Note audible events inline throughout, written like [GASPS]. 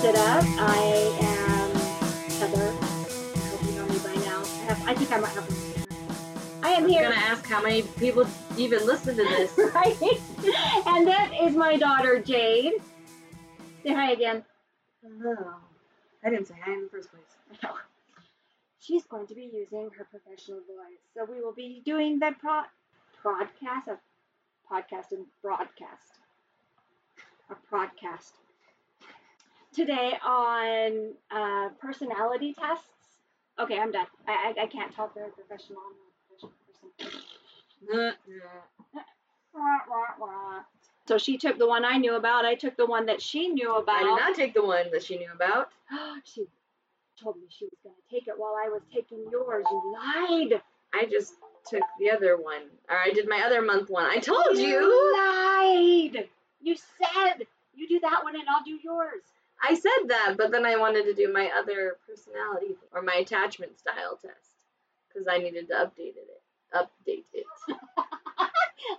Sit Up. I am Heather. I hope you know me by now. I, have, I think I might have. I am here. I'm gonna ask how many people even listen to this. [LAUGHS] right? And that is my daughter Jade. Say hi again. Hello. I didn't say hi in the first place. No. [LAUGHS] She's going to be using her professional voice. So we will be doing the pro- podcast, a podcast and broadcast. A broadcast. Today on uh, personality tests. Okay, I'm done. I, I, I can't talk very professional. I'm a professional person. So she took the one I knew about. I took the one that she knew about. I did not take the one that she knew about. [GASPS] she told me she was going to take it while I was taking yours. You lied. I just took the other one. Or I did my other month one. I told you. you. lied. You said you do that one and I'll do yours. I said that, but then I wanted to do my other personality or my attachment style test because I needed to update it. Update it. [LAUGHS]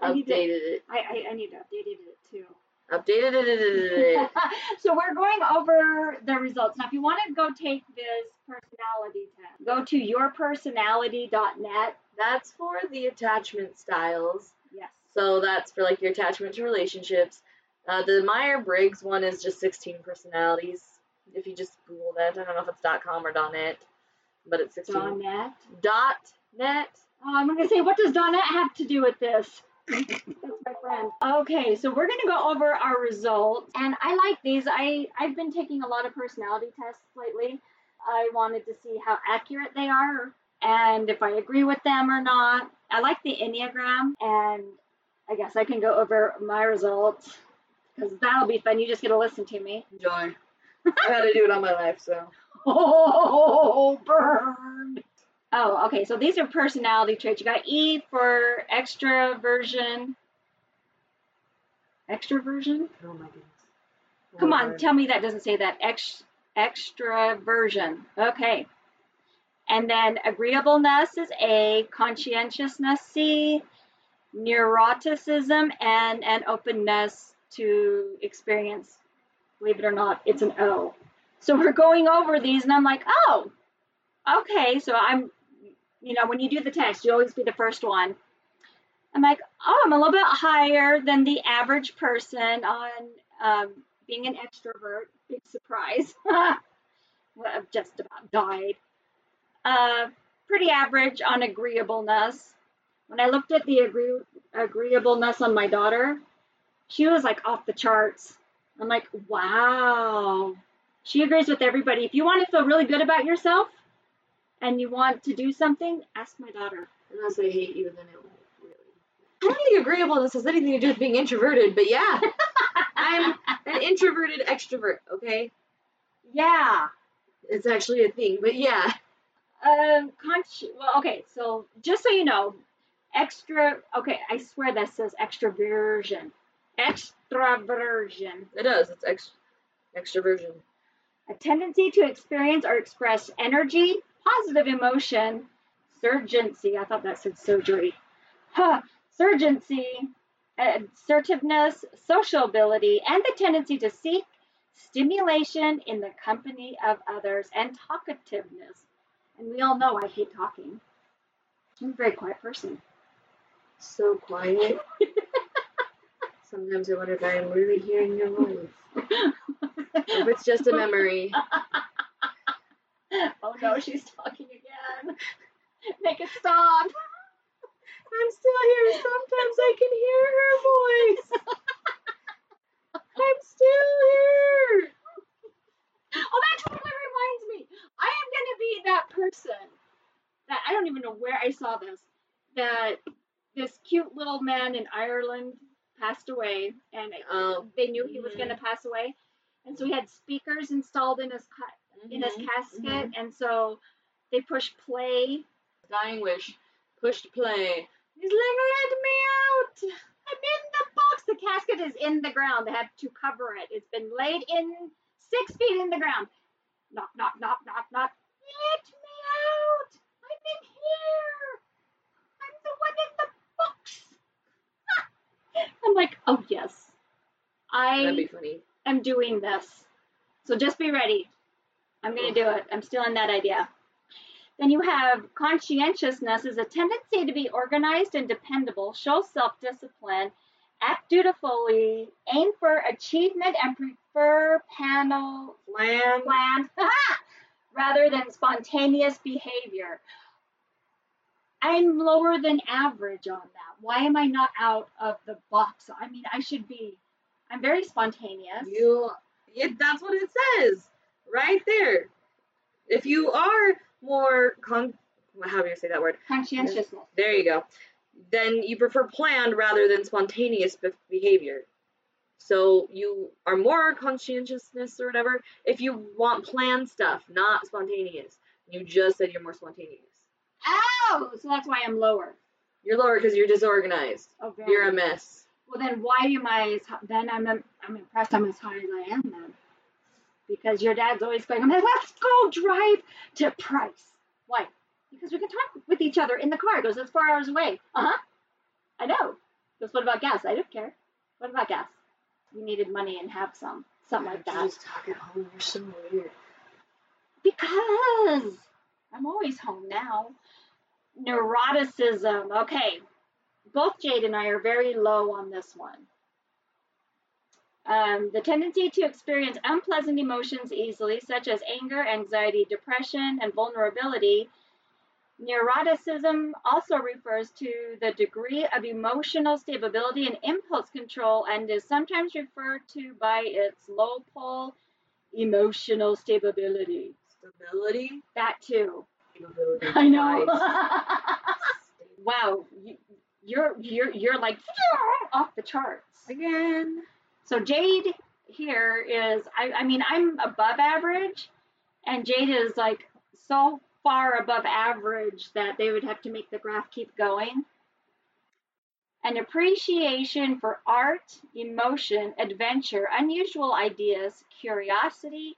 I need to, Updated it. I, I, I need to update it too. Updated it. [LAUGHS] so we're going over the results. Now, if you want to go take this personality test, go to yourpersonality.net. That's for the attachment styles. Yes. So that's for like your attachment to relationships. Uh, the Meyer Briggs one is just 16 personalities. If you just Google that, I don't know if it's dot .com or dot .net, but it's 16. .net. Dot .net. Oh, I'm going to say, what does Donnette have to do with this? That's my friend. Okay, so we're going to go over our results. And I like these. I, I've been taking a lot of personality tests lately. I wanted to see how accurate they are and if I agree with them or not. I like the Enneagram, and I guess I can go over my results because that'll be fun. You just get to listen to me. Enjoy. I had to do it all my life, so. Oh, burn. Oh, okay. So these are personality traits. You got E for extroversion. Extroversion? Oh my goodness. Come on, tell me that doesn't say that. Ex- extraversion. Okay. And then agreeableness is A, conscientiousness C, neuroticism, N, and openness to experience. Believe it or not, it's an O. So we're going over these, and I'm like, oh, okay. So I'm, you know, when you do the test, you always be the first one. I'm like, oh, I'm a little bit higher than the average person on um, being an extrovert. Big surprise. [LAUGHS] I've just about died. Uh, pretty average on agreeableness. When I looked at the agree- agreeableness on my daughter, she was like off the charts. I'm like, wow. She agrees with everybody. If you want to feel really good about yourself and you want to do something, ask my daughter. Unless I hate you, then it won't really. I don't think agreeableness has anything to do with being introverted, but yeah. [LAUGHS] I'm an introverted extrovert, okay? Yeah. It's actually a thing, but yeah. Um, consci- well, okay, so just so you know, extra, okay, I swear that says extroversion. Extraversion. It does. It's ex- extroversion. A tendency to experience or express energy, positive emotion, surgency. I thought that said surgery. Huh. Surgency, uh, assertiveness, social ability, and the tendency to seek stimulation in the company of others, and talkativeness. And we all know I hate talking. I'm a very quiet person. So quiet. [LAUGHS] Sometimes I wonder if I am really hearing your voice. If [LAUGHS] it's just a memory. [LAUGHS] oh no, she's talking again. Make it stop. I'm still here. Sometimes I can hear her voice. I'm still here. Oh, that totally reminds me. I am gonna be that person that I don't even know where I saw this. That this cute little man in Ireland passed away, and Oh. they knew he was gonna pass away, and so he had speakers installed in his ca- in his Mhm, casket, and so they pushed play. Dying wish. Pushed play. He's like, let me out. I'm in the box. The casket is in the ground. They had to cover it. It's been laid in six feet in the ground. Knock, knock, knock, knock, knock. Let me out. I'm in here. I'm the one in the box. I'm like, oh yes, I be funny. am doing this. So just be ready. I'm going to do it. I'm stealing that idea. Then you have conscientiousness is a tendency to be organized and dependable, show self-discipline, act dutifully, aim for achievement, and prefer panel Plan. [LAUGHS] rather than spontaneous behavior. I'm lower than average on that. Why am I not out of the box? I mean, I should be. I'm very spontaneous. You. Yeah, that's what it says right there. If you are more con, how do you say that word? Conscientiousness. There you go. Then you prefer planned rather than spontaneous behavior. So you are more conscientiousness or whatever if you want planned stuff, not spontaneous. You just said you're more spontaneous. Ah! Oh, so that's why I'm lower. You're lower because you're disorganized. Oh, very. You're a mess. Well, then why am I? As, then I'm I'm impressed. I'm as high as I am then, because your dad's always going. I'm like, let's go drive to Price. Why? Because we can talk with each other in the car. He goes, it's four hours away. Uh huh. I know. Goes, what about gas? I don't care. What about gas? We needed money and have some, something like that. just talk at home. You're so weird. Because I'm always home now. Neuroticism. Okay. Both Jade and I are very low on this one. Um, the tendency to experience unpleasant emotions easily, such as anger, anxiety, depression, and vulnerability. Neuroticism also refers to the degree of emotional stability and impulse control and is sometimes referred to by its low pole emotional stability. Stability. That too. I know. [LAUGHS] Wow, you, you're you're you're like [LAUGHS] off the charts. Again. So Jade here is I I mean I'm above average, and Jade is like so far above average that they would have to make the graph keep going. An appreciation for art, emotion, adventure, unusual ideas, curiosity,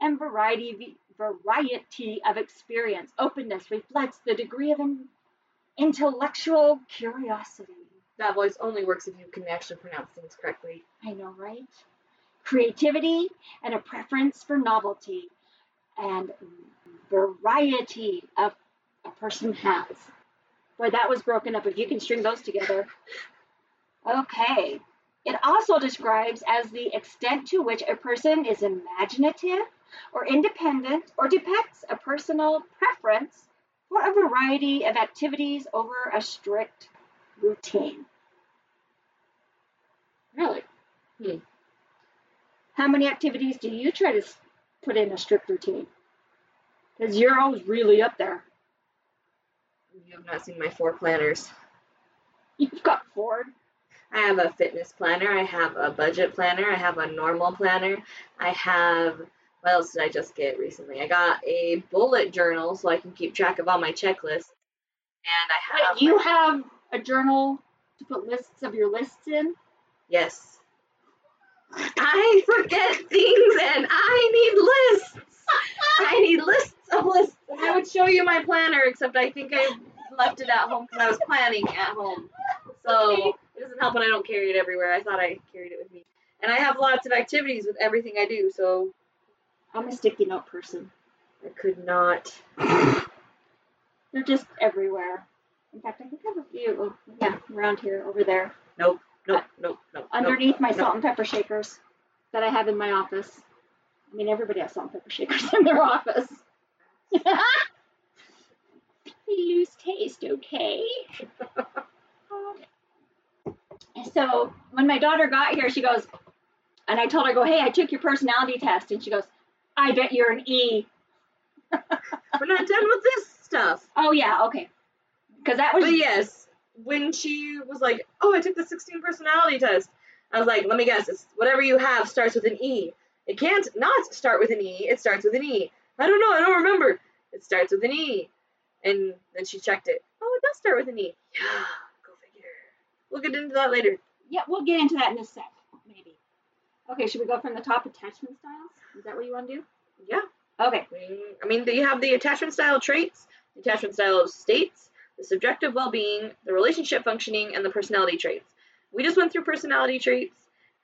and variety variety of experience. Openness reflects the degree of in- intellectual curiosity. That voice only works if you can actually pronounce things correctly. I know, right? Creativity and a preference for novelty and variety of a person has. Boy, that was broken up. If you can string those together. Okay. It also describes as the extent to which a person is imaginative or independent or depicts a personal preference for a variety of activities over a strict routine. Really? Hmm. How many activities do you try to put in a strict routine? Because you're always really up there. You have not seen my four planners. [LAUGHS] You've got four. I have a fitness planner. I have a budget planner. I have a normal planner. I have what else did I just get recently? I got a bullet journal so I can keep track of all my checklists. And I have Wait, you my- have a journal to put lists of your lists in? yes. I forget [LAUGHS] things and I need lists. I need lists of lists. I would show you my planner, except I think I left it at home because I was planning at home. So it doesn't help when I don't carry it everywhere. I thought I carried it with me. And I have lots of activities with everything I do, so I'm a sticky note person. I could not. [LAUGHS] They're just everywhere. In fact, I think I have a few. Yeah, around here, over there, Nope, nope, nope, nope. underneath my no. salt and pepper shakers that I have in my office. I mean, everybody has salt and pepper shakers [LAUGHS] in their office. [LAUGHS] Loose taste, okay? so when my daughter got here, she goes, and I told her, "Go, hey, I took your personality test," and she goes, "I bet you're an E." [LAUGHS] We're not done with this stuff. Oh yeah, okay. Because that was But yes, when she was like, "Oh, I took the 16 personality test," I was like, "Let me guess. It's whatever you have starts with an E. It can't not start with an E. It starts with an E. I don't know. I don't remember. It starts with an E." And then she checked it. Oh, it does start with an E. Yeah, go figure. We'll get into that later. Yeah, we'll get into that in a sec. Okay, should we go from the top attachment styles? Is that what you want to do? Yeah. Okay. Mm, I mean, you have the attachment style traits, the attachment style states, the subjective well-being, the relationship functioning, and the personality traits. We just went through personality traits,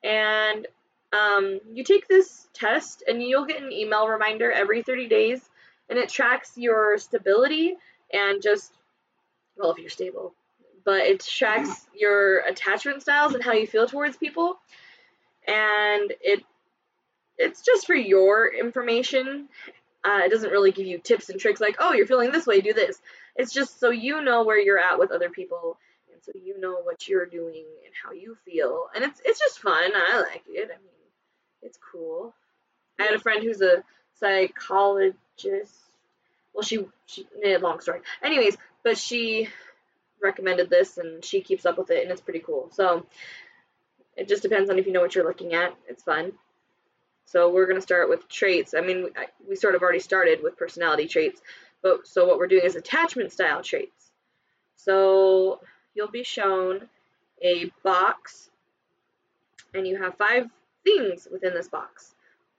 and um, you take this test and you'll get an email reminder every 30 days and it tracks your stability and just well if you're stable but it tracks your attachment styles and how you feel towards people and it it's just for your information. Uh, it doesn't really give you tips and tricks like oh you're feeling this way do this. It's just so you know where you're at with other people and so you know what you're doing and how you feel. And it's it's just fun. I like it. I mean it's cool. I had a friend who's a psychologist. Well she she eh, long story. Anyways but she recommended this and she keeps up with it and it's pretty cool. So it just depends on if you know what you're looking at. It's fun. So we're going to start with traits. I mean we sort of already started with personality traits but so what we're doing is attachment style traits. So you'll be shown a box and you have five things within this box.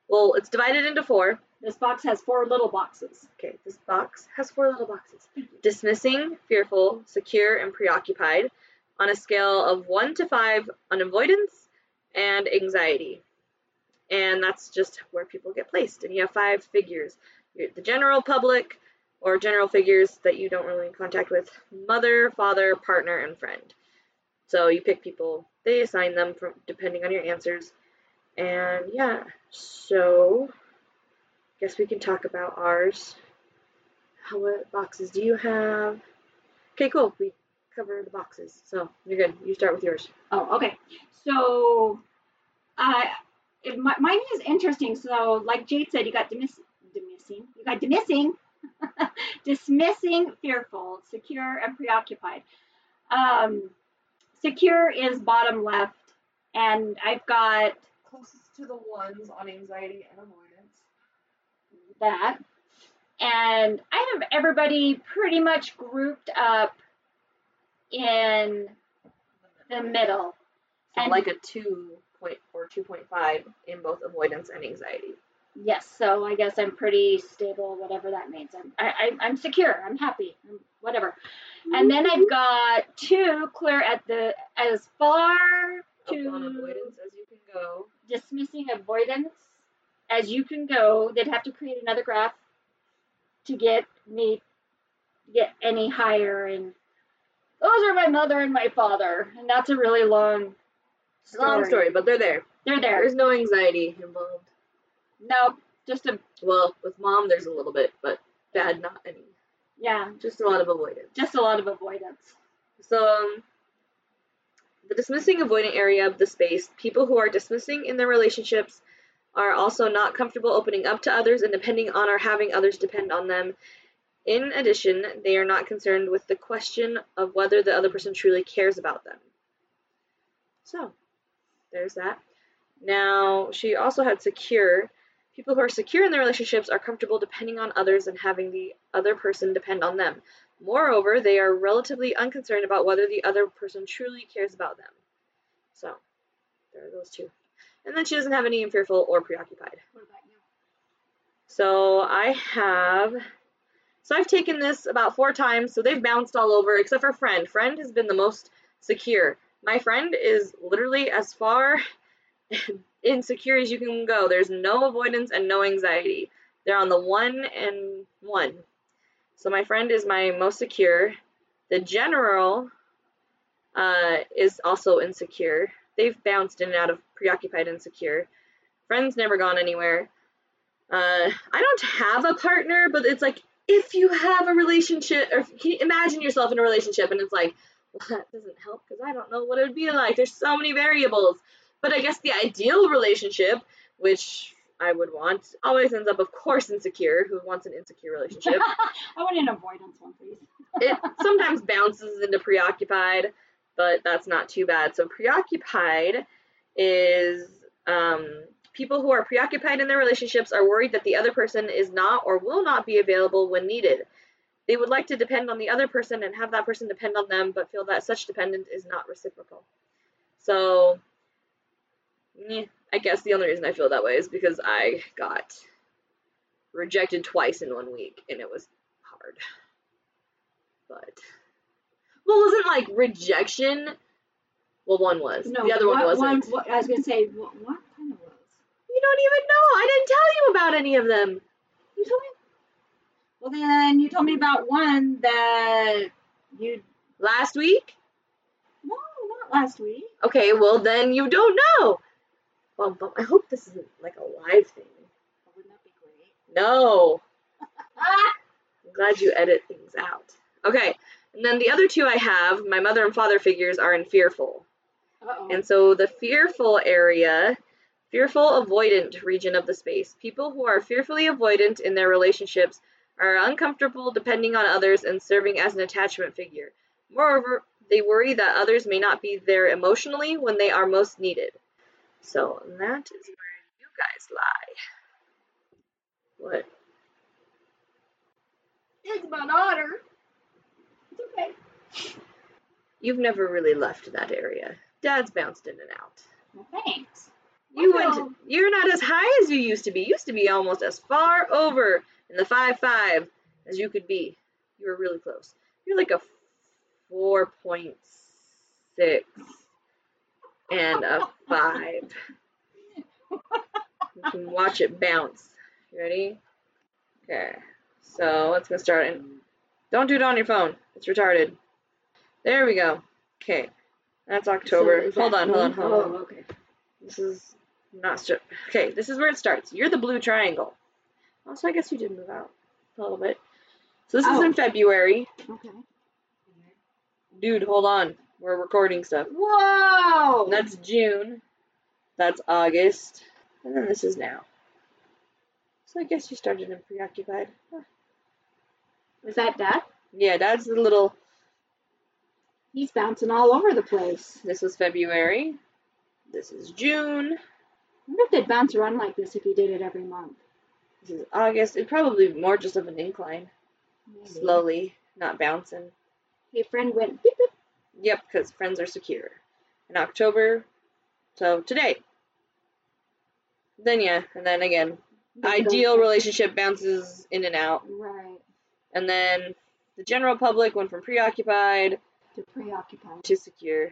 Well it's divided into four. This box has four little boxes. Okay, this box has four little boxes. Dismissing, fearful, secure, and preoccupied on a scale of 1 to 5 on avoidance and anxiety. And that's just where people get placed. And you have five figures the general public or general figures that you don't really contact with mother, father, partner, and friend. So you pick people, they assign them from, depending on your answers. And yeah, so I guess we can talk about ours. How, what boxes do you have? Okay, cool. We cover the boxes, so you're good. You start with yours. Oh, okay. So, uh, it, my, mine is interesting. So, like Jade said, you got dismiss, dismissing, you got dismissing, [LAUGHS] dismissing, fearful, secure, and preoccupied. Um, secure is bottom left, and I've got Closest to the ones on anxiety and avoidance. that. And I have everybody pretty much grouped up in the middle. So And- like a two point or two point five in both avoidance and anxiety. Yes, so I guess I'm pretty stable, whatever that means. I'm I, I, I'm secure. I'm happy. I'm whatever. And then I've got two clear at the as far to avoidance as you can go. dismissing avoidance as you can go. They'd have to create another graph to get me get any higher. And those are my mother and my father, and that's a really long a long story, but they're there. They're there. There's no anxiety involved. Nope, just a Well, with mom, there's a little bit, but dad, not any. yeah, Just a lot of avoidance. just a lot of avoidance. So, um, the dismissing avoidant area of the space, people who are dismissing in their relationships are also not comfortable opening up to others and depending on or having others depend on them. In addition, they are not concerned with the question of whether the other person truly cares about them. So, there's that. Now, she also had secure. People who are secure in their relationships are comfortable depending on others and having the other person depend on them. Moreover, they are relatively unconcerned about whether the other person truly cares about them. So, there are those two. And then she doesn't have any fearful or preoccupied. What about you? So I have. So I've taken this about four times, so they've bounced all over, except for friend. Friend has been the most secure. My friend is literally as far [LAUGHS] insecure as you can go. There's no avoidance and no anxiety. They're on the one and one. So my friend is my most secure. The general uh, is also insecure. They've bounced in and out of preoccupied insecure. Friend's never gone anywhere. Uh, I don't have a partner, but it's like if you have a relationship, or can you imagine yourself in a relationship, and it's like, well, that doesn't help because I don't know what it would be like. There's so many variables. But I guess the ideal relationship, which I would want, always ends up, of course, insecure. Who wants an insecure relationship? [LAUGHS] I want an avoidance one, please. [LAUGHS] it sometimes bounces into preoccupied, but that's not too bad. So preoccupied is um, people who are preoccupied in their relationships are worried that the other person is not or will not be available when needed. They would like to depend on the other person and have that person depend on them, but feel that such dependence is not reciprocal. So, eh, I guess the only reason I feel that way is because I got rejected twice in one week, and it was hard. But well, it wasn't like rejection. Well, one was. No, the other one wasn't. what- I was gonna say, what, what was? don't even know. I didn't tell you about any of them. You told me. Well, then you told me about one that you. Last week? No, not last week. Okay, well then you don't know. Bum, bum. I hope this isn't like a live thing. Wouldn't that be great? No. [LAUGHS] I'm glad you edit things out. Okay, and then the other two I have, my mother and father figures are in fearful. Uh-oh. And so the fearful area, fearful avoidant region of the space. People who are fearfully avoidant in their relationships are uncomfortable depending on others and serving as an attachment figure. Moreover, they worry that others may not be there emotionally when they are most needed. So that is where you guys lie. What? It's my daughter. It's okay. You've never really left that area. Dad's bounced in and out. Well, thanks. You Well- went. You're not as high as you used to be. You used to be almost as far over in the five five as you could be. You were really close. You're like a four point six and a five. You can watch it bounce. You ready? Okay. So let's get started. Don't do it on your phone. It's retarded. There we go. Okay. That's October. So hold on, hold on, hold on. Oh, okay. This is not stri- okay. This is where it starts. You're the blue triangle. Also, I guess you did move out a little bit. So this is Oh. in February. Okay. Dude, hold on. We're recording stuff. Whoa! That's June. That's August. And then this is now. So I guess you started in preoccupied. Huh. Is that Dad? Yeah, that's the little. He's bouncing all over the place. This was February. This is June. I wonder if they'd bounce around like this if you did it every month. This is August. It's probably more just of an incline. Maybe. Slowly, not bouncing. Hey, friend went beep beep. Yep, because friends are secure. In October, so today. Then yeah, and then again, ideal relationship bounces in and out, Right. and then the general public went from preoccupied To preoccupied. to secure.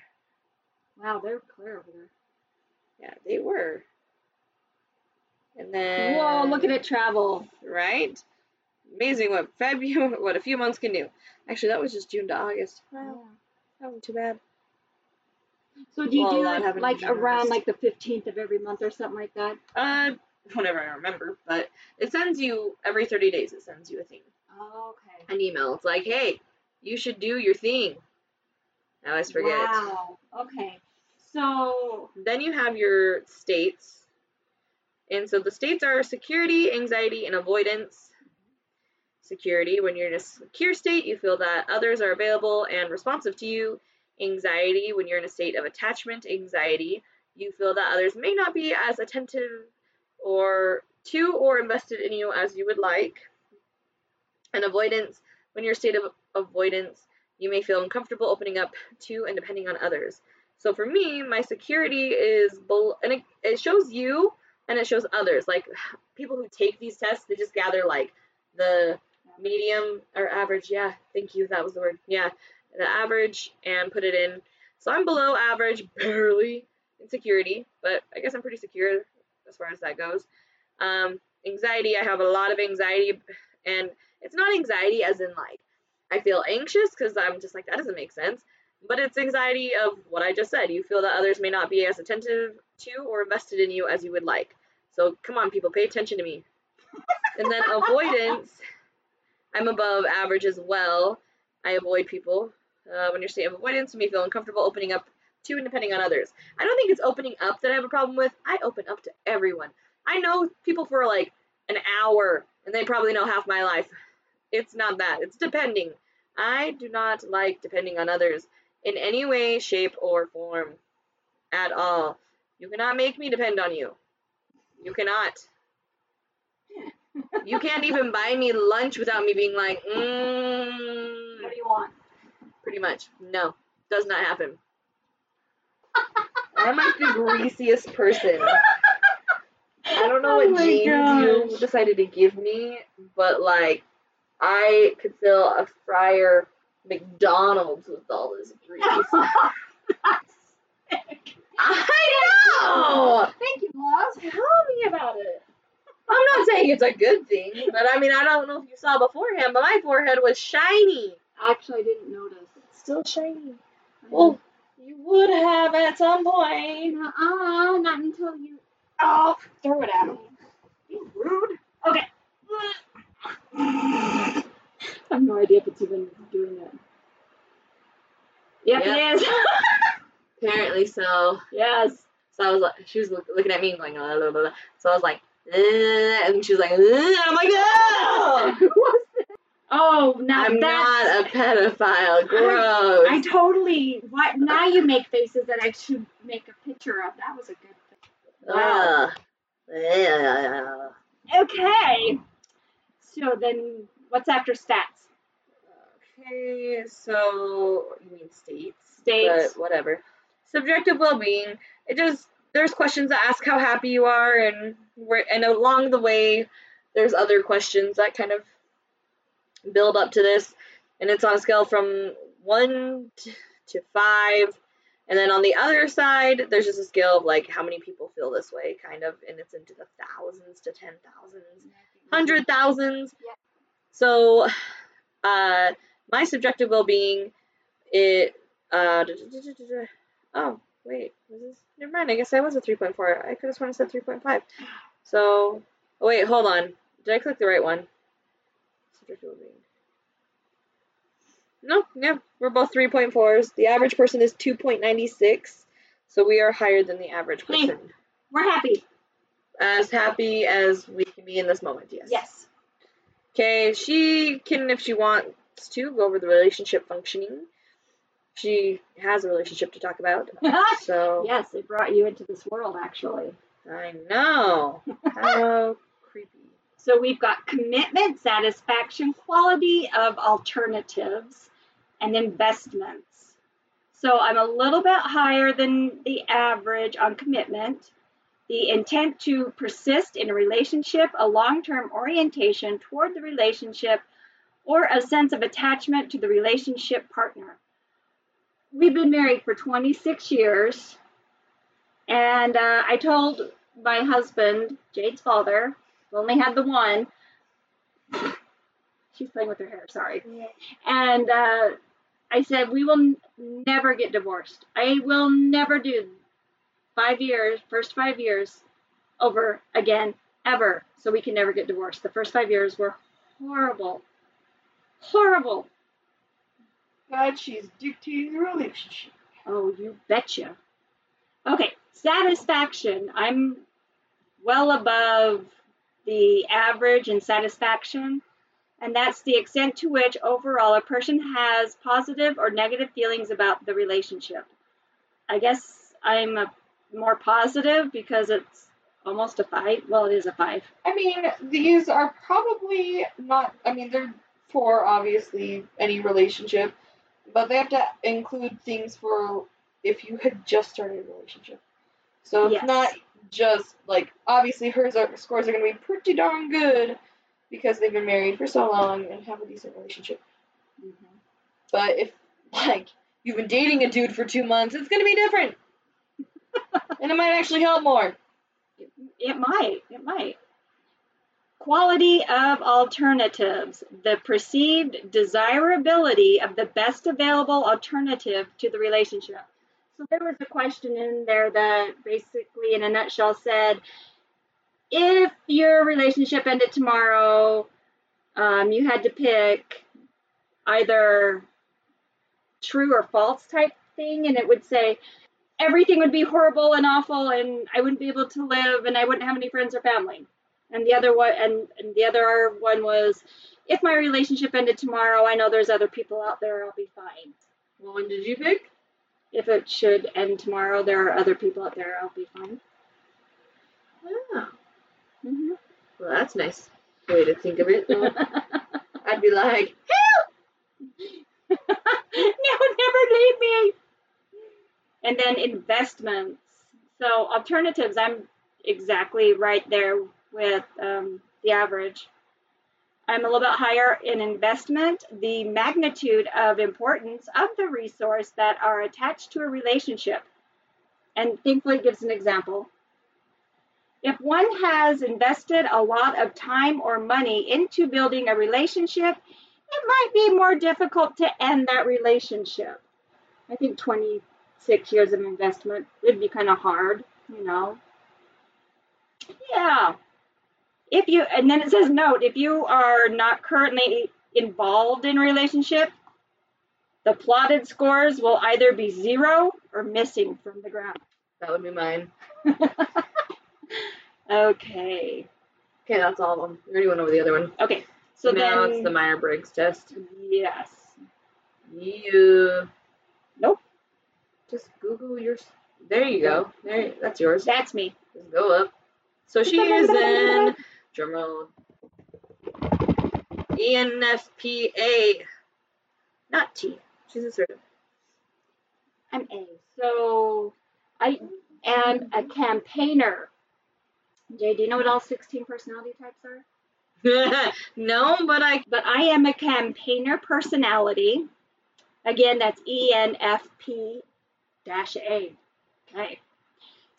Wow, they're clear over there. Yeah, they were. And then Whoa, look at it travel. right? Amazing what February, [LAUGHS] what a few months can do. Actually, that was just June to August. Wow, that wasn't too bad. So do you Well, do that it like around like the 15th of every month or something like that? Uh, whenever I remember, but it sends you every 30 days. It sends you a thing. Oh, okay. an email. It's like, hey, you should do your thing. I always forget. Wow. Okay. So Then you have your states. And so the states are security, anxiety, and avoidance. Security, when you're in a secure state, you feel that others are available and responsive to you. Anxiety, when you're in a state of attachment, anxiety, you feel that others may not be as attentive or to or invested in you as you would like. And avoidance, when you're in a state of avoidance, you may feel uncomfortable opening up to and depending on others. So for me, my security is, and it shows you and it shows others. Like [SIGHS] people who take these tests, they just gather like the medium or average. Yeah, thank you. That was the word. Yeah, the average and put it in. So I'm below average, [LAUGHS] barely in security, but I guess I'm pretty secure as far as that goes. Um, anxiety, I have a lot of anxiety, and it's not anxiety as in like I feel anxious because I'm just like that doesn't make sense. But it's anxiety of what I just said. You feel that others may not be as attentive to or invested in you as you would like. So come on, people, pay attention to me. and then avoidance, I'm above average as well. I avoid people. Uh, when you're of avoidance, you may feel uncomfortable opening up to and depending on others. I don't think it's opening up that I have a problem with. I open up to everyone. I know people for like an hour, and they probably know half my life. It's not that. It's depending. I do not like depending on others in any way, shape, or form at all. You cannot make me depend on you. You cannot. You can't even buy me lunch without me being like, mmm. what do you want? Pretty much. No, does not happen. [LAUGHS] I'm like the greasiest person. I don't know Oh what genes you decided to give me, but like, I could fill a fryer McDonald's with all this grease. [LAUGHS] I know. Thank you, Moss. Tell me about it. I'm not saying it's a good thing, but I mean, I don't know if you saw beforehand, but my forehead was shiny. Actually, I didn't notice. It's still shiny. Well, you would have at some point. uh not until you. Oh, throw it at me. You rude. Okay. [LAUGHS] I have no idea if it's even doing that. Yep, Yep. it is. [LAUGHS] Apparently so. yes. So I was like, she was look, looking at me and going, blah, blah, blah, so I was like, "Uh," and she was like, "Uh," and I'm like, no, [LAUGHS] Who was that? Oh, now I'm not a pedophile. Gross. I totally. What? Now you make faces that I should make a picture of. That was a good thing. Wow. Ugh. Okay. So then, what's after stats? Okay, so you mean states? States. But whatever. Subjective well-being. It just there's questions that ask how happy you are, and where and along the way, there's other questions that kind of build up to this, and it's on a scale from one to five, and then on the other side, there's just a scale of like how many people feel this way, kind of, and it's into the thousands to ten thousands hundred thousands. Yeah. So, uh, my subjective well-being, it, uh, oh wait, was this? Never mind. I guess I was a three point four. I could have sworn I said three point five. So, oh wait, hold on. Did I click the right one? Subjective well-being. No, yeah, we're both three point fours. The average person is two point ninety six, so we are higher than the average Hey. person. We're happy. As happy as we can be in this moment, yes. Yes. Okay, she can, if she wants to, go over the relationship functioning. She has a relationship to talk about. [LAUGHS] So, yes, it brought you into this world, actually. I know. [LAUGHS] How creepy. So we've got commitment, satisfaction, quality of alternatives, and investments. So I'm a little bit higher than the average on commitment. The intent to persist in a relationship, a long term orientation toward the relationship, or a sense of attachment to the relationship partner. We've been married for 26 years, and uh, I told my husband, Jade's father, only had the one. She's playing with her hair, sorry. And uh, I said, We will n- never get divorced. I will never do five years, first five years, over again, ever. So we can never get divorced. The first five years were horrible. Horrible. God, she's dictating the relationship. Oh, you betcha. Okay, satisfaction. I'm well above the average in satisfaction, and that's the extent to which overall a person has positive or negative feelings about the relationship. I guess I'm a more positive because it's almost a five. Well, it is a five. I mean, these are probably not. I mean, they're for obviously any relationship, but they have to include things for if you had just started a relationship. So it's Yes. not just like obviously hers scores are going to be pretty darn good because they've been married for so long and have a decent relationship. Mm-hmm. But if like you've been dating a dude for two months, it's going to be different, [LAUGHS] and it might actually help more. It might. It might. Quality of alternatives. The perceived desirability of the best available alternative to the relationship. So there was a question in there that basically, in a nutshell, said if your relationship ended tomorrow, um, you had to pick either true or false type thing, and it would say everything would be horrible and awful and I wouldn't be able to live and I wouldn't have any friends or family. And the other one and, and the other one was if my relationship ended tomorrow, I know there's other people out there, I'll be fine. What one did you pick? If it should end tomorrow, there are other people out there, I'll be fine. Oh, hmm well, that's nice way to think of it. [LAUGHS] I'd be like, [LAUGHS] no, never leave me. And then investments. So alternatives, I'm exactly right there with um, the average. I'm a little bit higher in investment. The magnitude of importance of the resource that are attached to a relationship. And thankfully gives an example. If one has invested a lot of time or money into building a relationship, it might be more difficult to end that relationship. I think 26 years of investment would be kind of hard, you know. Yeah. If you, and then it says, note, if you are not currently involved in relationship, the plotted scores will either be zero or missing from the graph. That would be mine. [LAUGHS] okay. Okay, that's all of them. We already went over the other one. Okay. So now then, it's the Meyer Briggs test. yes. You. Nope. Just Google yours. There you go. There, that's yours. That's me. Just go up. So she is [LAUGHS] in drumroll. ENFPA. Not T. She's assertive. I'm A. So I am a campaigner. Jay, do you know what all 16 personality types are? [LAUGHS] no, but I. But I am a campaigner personality. Again, that's ENFP dash A. Okay.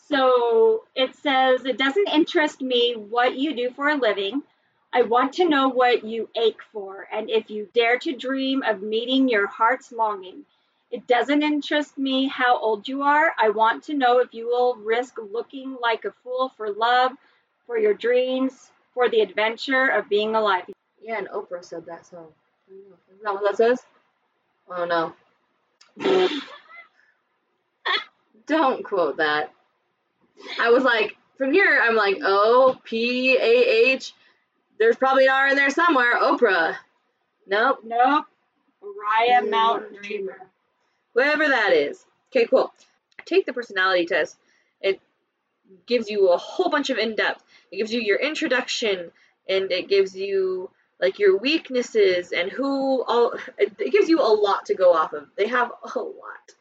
So it says, it doesn't interest me what you do for a living. I want to know what you ache for and if you dare to dream of meeting your heart's longing. It doesn't interest me how old you are. I want to know if you will risk looking like a fool for love, for your dreams, for the adventure of being alive. Yeah, and Oprah said that, so. Is that what that says? Oh no. [LAUGHS] Don't quote that. I was like, from here, I'm like, O P A H. There's probably an R in there somewhere. Oprah. Nope. Nope. Mariah Mm, Mountain Dreamer. Whoever that is. Okay, cool. Take the personality test. It gives you a whole bunch of in depth. It gives you your introduction and it gives you like your weaknesses and who all it gives you a lot to go off of. They have a lot.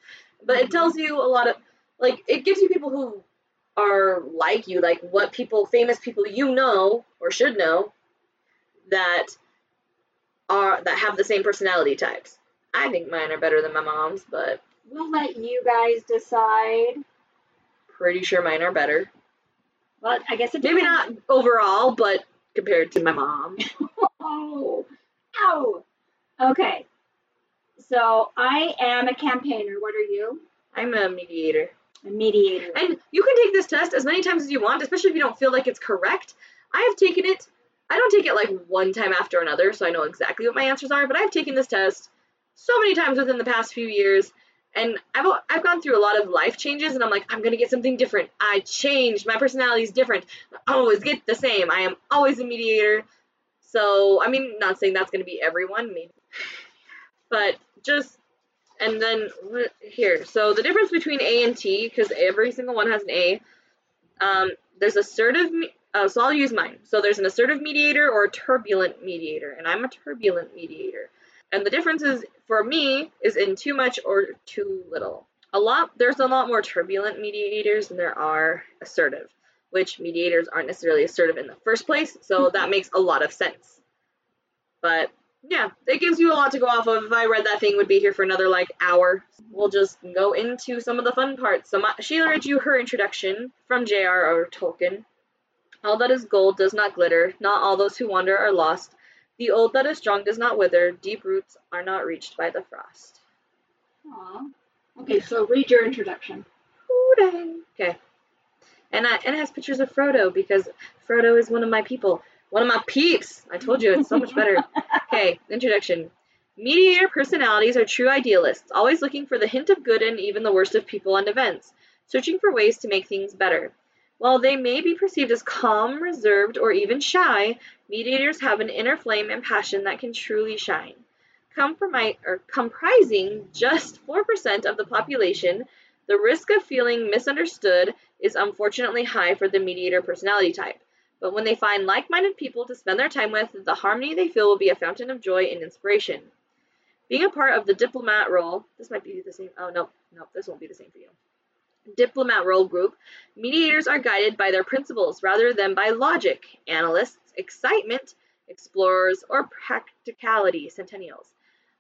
But it Mhm. tells you a lot of like it gives you people who are like you, like what people famous people you know or should know that are that have the same personality types. I think mine are better than my mom's, but We'll let you guys decide. pretty sure mine are better. Well, I guess it Maybe not overall, but compared to my mom. [LAUGHS] Oh, ow. Okay. So I am a campaigner. What are you? I'm a mediator. A mediator. And you can take this test as many times as you want, especially if you don't feel like it's correct. I have taken it. I don't take it like one time after another, so I know exactly what my answers are, but I've taken this test so many times within the past few years. And I've, I've gone through a lot of life changes, and I'm like, I'm going to get something different. I changed. My personality is different. I always get the same. I am always a mediator. So, I mean, not saying that's going to be everyone, maybe. But just, and then here. So, the difference between A and T, because every single one has an A, um, there's assertive, uh, so I'll use mine. So, there's an assertive mediator or a turbulent mediator, and I'm a turbulent mediator. And the difference is, for me, is in too much or too little. A lot, there's a lot more turbulent mediators than there are assertive, which mediators aren't necessarily assertive in the first place, so that makes a lot of sense. But yeah, it gives you a lot to go off of. If I read that thing, would be here for another like hour. We'll just go into some of the fun parts. So my, Sheila read you her introduction from J.R.R. Tolkien. All that is gold does not glitter. Not all those who wander are lost. The old that is strong does not wither. Deep roots are not reached by the frost. Aw. Okay, so read your introduction. Okay. And, I, and it has pictures of Frodo because Frodo is one of my people. One of my peeps. I told you it's so much better. [LAUGHS] Okay, introduction. Mediator personalities are true idealists, always looking for the hint of good in even the worst of people and events, searching for ways to make things better. While they may be perceived as calm, reserved, or even shy, mediators have an inner flame and passion that can truly shine. Compromi- or comprising just 4% of the population, the risk of feeling misunderstood is unfortunately high for the mediator personality type. But when they find like minded people to spend their time with, the harmony they feel will be a fountain of joy and inspiration. Being a part of the diplomat role, this might be the same. Oh, no, no, this won't be the same for you. Diplomat role group, mediators are guided by their principles rather than by logic, analysts, excitement, explorers, or practicality, sentinels.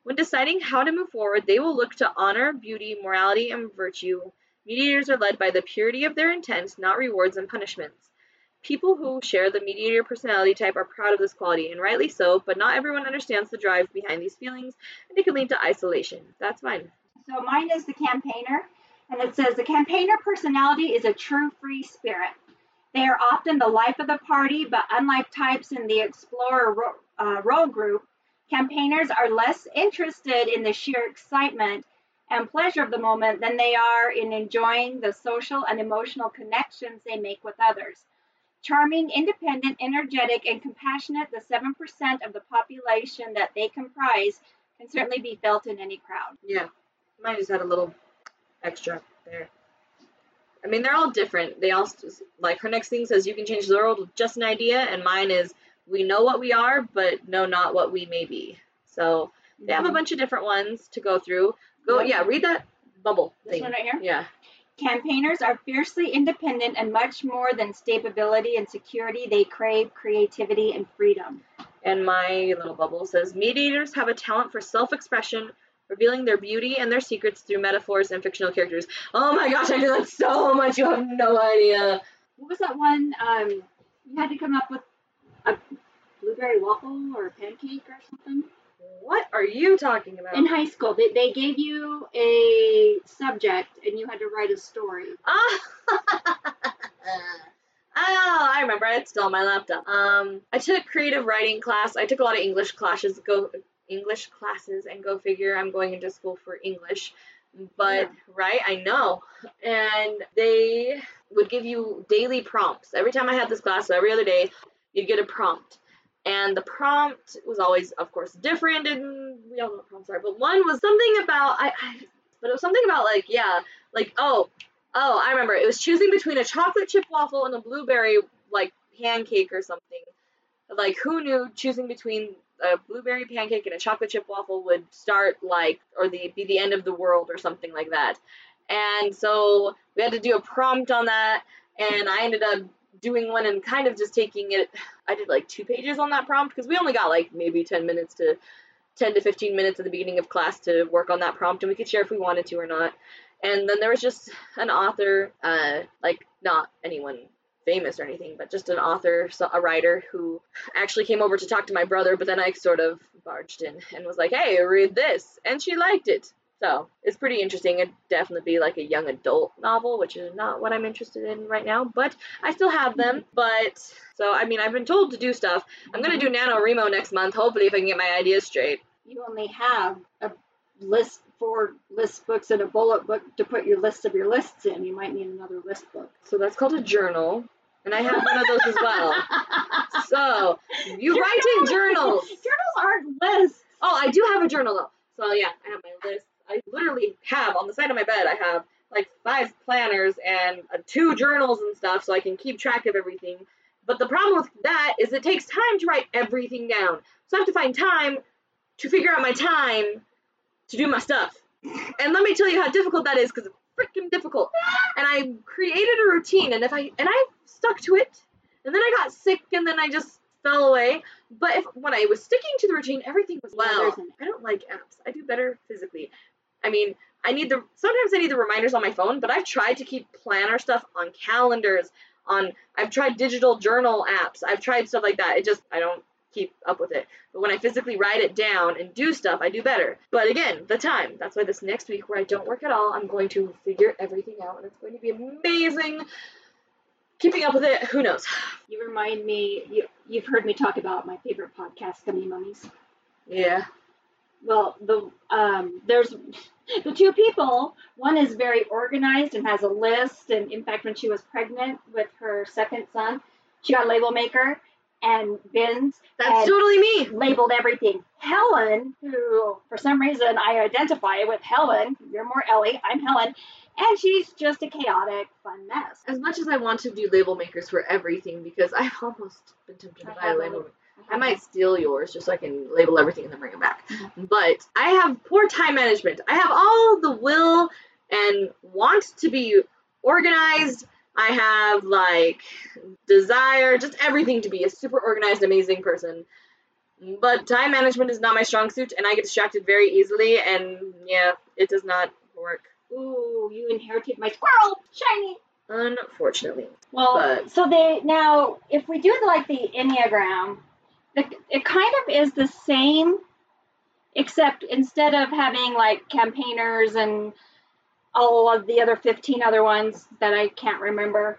When deciding how to move forward, they will look to honor, beauty, morality, and virtue. Mediators are led by the purity of their intent, not rewards and punishments. People who share the mediator personality type are proud of this quality, and rightly so, but not everyone understands the drive behind these feelings, and it can lead to isolation. That's mine. So mine is the campaigner, and it says the campaigner personality is a true free spirit. They are often the life of the party, but unlike types in the explorer ro- uh, role group, campaigners are less interested in the sheer excitement and pleasure of the moment than they are in enjoying the social and emotional connections they make with others. Charming, independent, energetic, and compassionate, the 7% of the population that they comprise can certainly be felt in any crowd. Yeah, mine just had a little extra there. I mean, they're all different. They all like her next thing says you can change the world with just an idea, and mine is we know what we are, but know not what we may be. So they have a Mhm. bunch of different ones to go through. Go, yeah, read that bubble This thing. one right here. Yeah. Campaigners are fiercely independent and much more than stability and security. They crave creativity and freedom. And my little bubble says mediators have a talent for self-expression, revealing their beauty and their secrets through metaphors and fictional characters. Oh my gosh, I do that so much. You have no idea. What was that one? Um, you had to come up with a blueberry waffle or a pancake or something. What are you talking about? In high school, they, they gave you a subject and you had to write a story. Ah. [LAUGHS] oh, I remember. It's still on my laptop. Um, I took creative writing class. I took a lot of English classes. Go English classes, and go figure. I'm going into school for English. But right, I know. And they would give you daily prompts every time I had this class. So every other day, you'd get a prompt. And the prompt was always, of course, different, and we all know what prompts are. But one was something about I, I but it was something about like yeah, like oh, oh, I remember it was choosing between a chocolate chip waffle and a blueberry like pancake or something. Like who knew choosing between a blueberry pancake and a chocolate chip waffle would start like or the be the end of the world or something like that. And so we had to do a prompt on that, and I ended up doing one and kind of just taking it. I did like two pages on that prompt because we only got like maybe 10 minutes to 10 to 15 minutes at the beginning of class to work on that prompt, and we could share if we wanted to or not. And then there was just an author, uh, like not anyone famous or anything, but just an author, a writer who actually came over to talk to my brother, but then I sort of barged in and was like, hey, read this. And she liked it. So it's pretty interesting. It'd definitely be like a young adult novel, which is not what I'm interested in right now, but I still have them. [LAUGHS] But so, I mean, I've been told to do stuff. I'm going to do NaNoWriMo next month, hopefully, if I can get my ideas straight. You only have a list, four list books, and a bullet book to put your list of your lists in. You might need another list book. So that's called a journal. And I have one of those as well. [LAUGHS] So, you writing journals. [LAUGHS] Journals aren't lists. Oh, I do have a journal though. So yeah, I have my list. I literally have on the side of my bed. I have like five planners and uh, two journals and stuff, so I can keep track of everything. But the problem with that is it takes time to write everything down. So I have to find time to figure out my time to do my stuff. And let me tell you how difficult that is because it's freaking difficult. And I created a routine, and if I and I stuck to it, and then I got sick, and then I just fell away. But if when I was sticking to the routine, everything was well. I don't like apps. I do better physically. I mean, I need the sometimes I need the reminders on my phone, but I've tried to keep planner stuff on calendars. On I've tried digital journal apps. I've tried stuff like that. It just I don't keep up with it. But when I physically write it down and do stuff, I do better. But again, the time. That's why this next week where I don't work at all, I'm going to figure everything out and it's going to be amazing. Keeping up with it, who knows? [SIGHS] You remind me. You you've heard me talk about my favorite podcast, Gummy Mummies. Yeah. Well, the um, there's the two people. One is very organized and has a list. And in fact, when she was pregnant with her second son, she got a label maker and bins That's totally me. labeled everything. Helen, who for some reason I identify with Helen. You're more Ellie. I'm Helen, and she's just a chaotic, fun mess. As much as I want to do label makers for everything, because I've almost been tempted to buy a label. one. I might steal yours just so I can label everything and then bring it back. Mhm. But I have poor time management. I have all the will and want to be organized. I have like desire, just everything to be a super organized, amazing person. But time management is not my strong suit, and I get distracted very easily, and yeah, it does not work. Ooh, you inherited my squirrel, shiny. Unfortunately. Well, But- so they now, if we do like the Enneagram, it kind of is the same, except instead of having like campaigners and all of the other 15 other ones that I can't remember,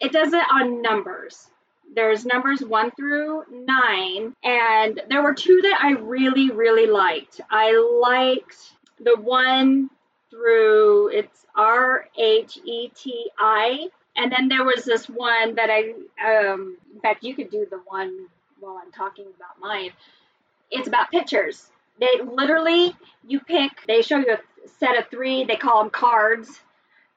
it does it on numbers. There's numbers one through nine, and there were two that I really, really liked. I liked the one through it's R H E T I, and then there was this one that I, um, in fact, you could do the one while I'm talking about mine. It's about pictures. They literally, you pick, they show you a set of three, they call them cards,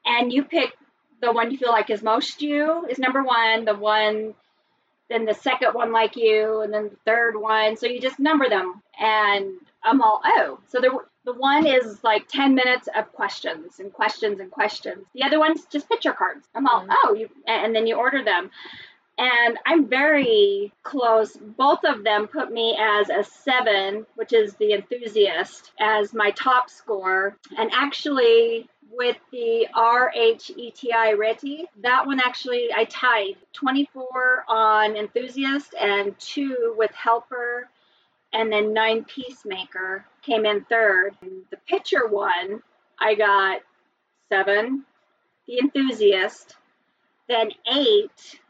and you pick the one you feel like is most you, is number one, the one, then the second one like you, and then the third one. So you just number them, and I'm all, oh. So there, the one is like 10 minutes of questions and questions and questions. The other one's just picture cards. I'm all, Mhm. oh, you, and then you order them. And I'm very close. Both of them put me as a seven, which is the enthusiast, as my top score. And actually, with the RHETI Reti, that one actually I tied 24 on enthusiast and two with helper and then nine peacemaker came in third. The pitcher one, I got seven, the enthusiast, then eight,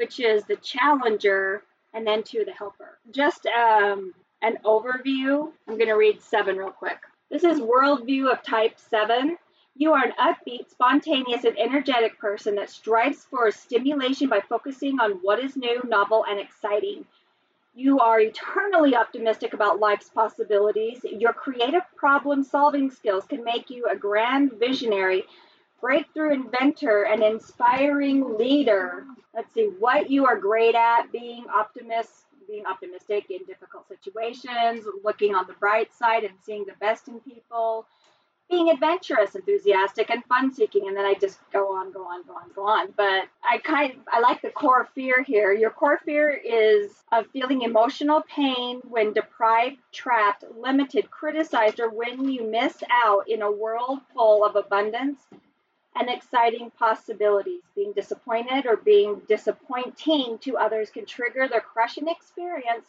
which is the challenger, and then two, the helper. Just um, an overview. I'm going to read seven real quick. This is worldview of type seven. You are an upbeat, spontaneous, and energetic person that strives for stimulation by focusing on what is new, novel, and exciting. You are eternally optimistic about life's possibilities. Your creative problem solving skills can make you a grand visionary, breakthrough inventor, and inspiring leader. Let's see what you are great at being optimist, being optimistic in difficult situations, looking on the bright side and seeing the best in people, being adventurous, enthusiastic, and fun seeking. And then I just go on, go on, go on, go on. But I kind I like the core fear here. Your core fear is of feeling emotional pain when deprived, trapped, limited, criticized, or when you miss out in a world full of abundance and exciting possibilities. Being disappointed or being disappointing to others can trigger the crushing experience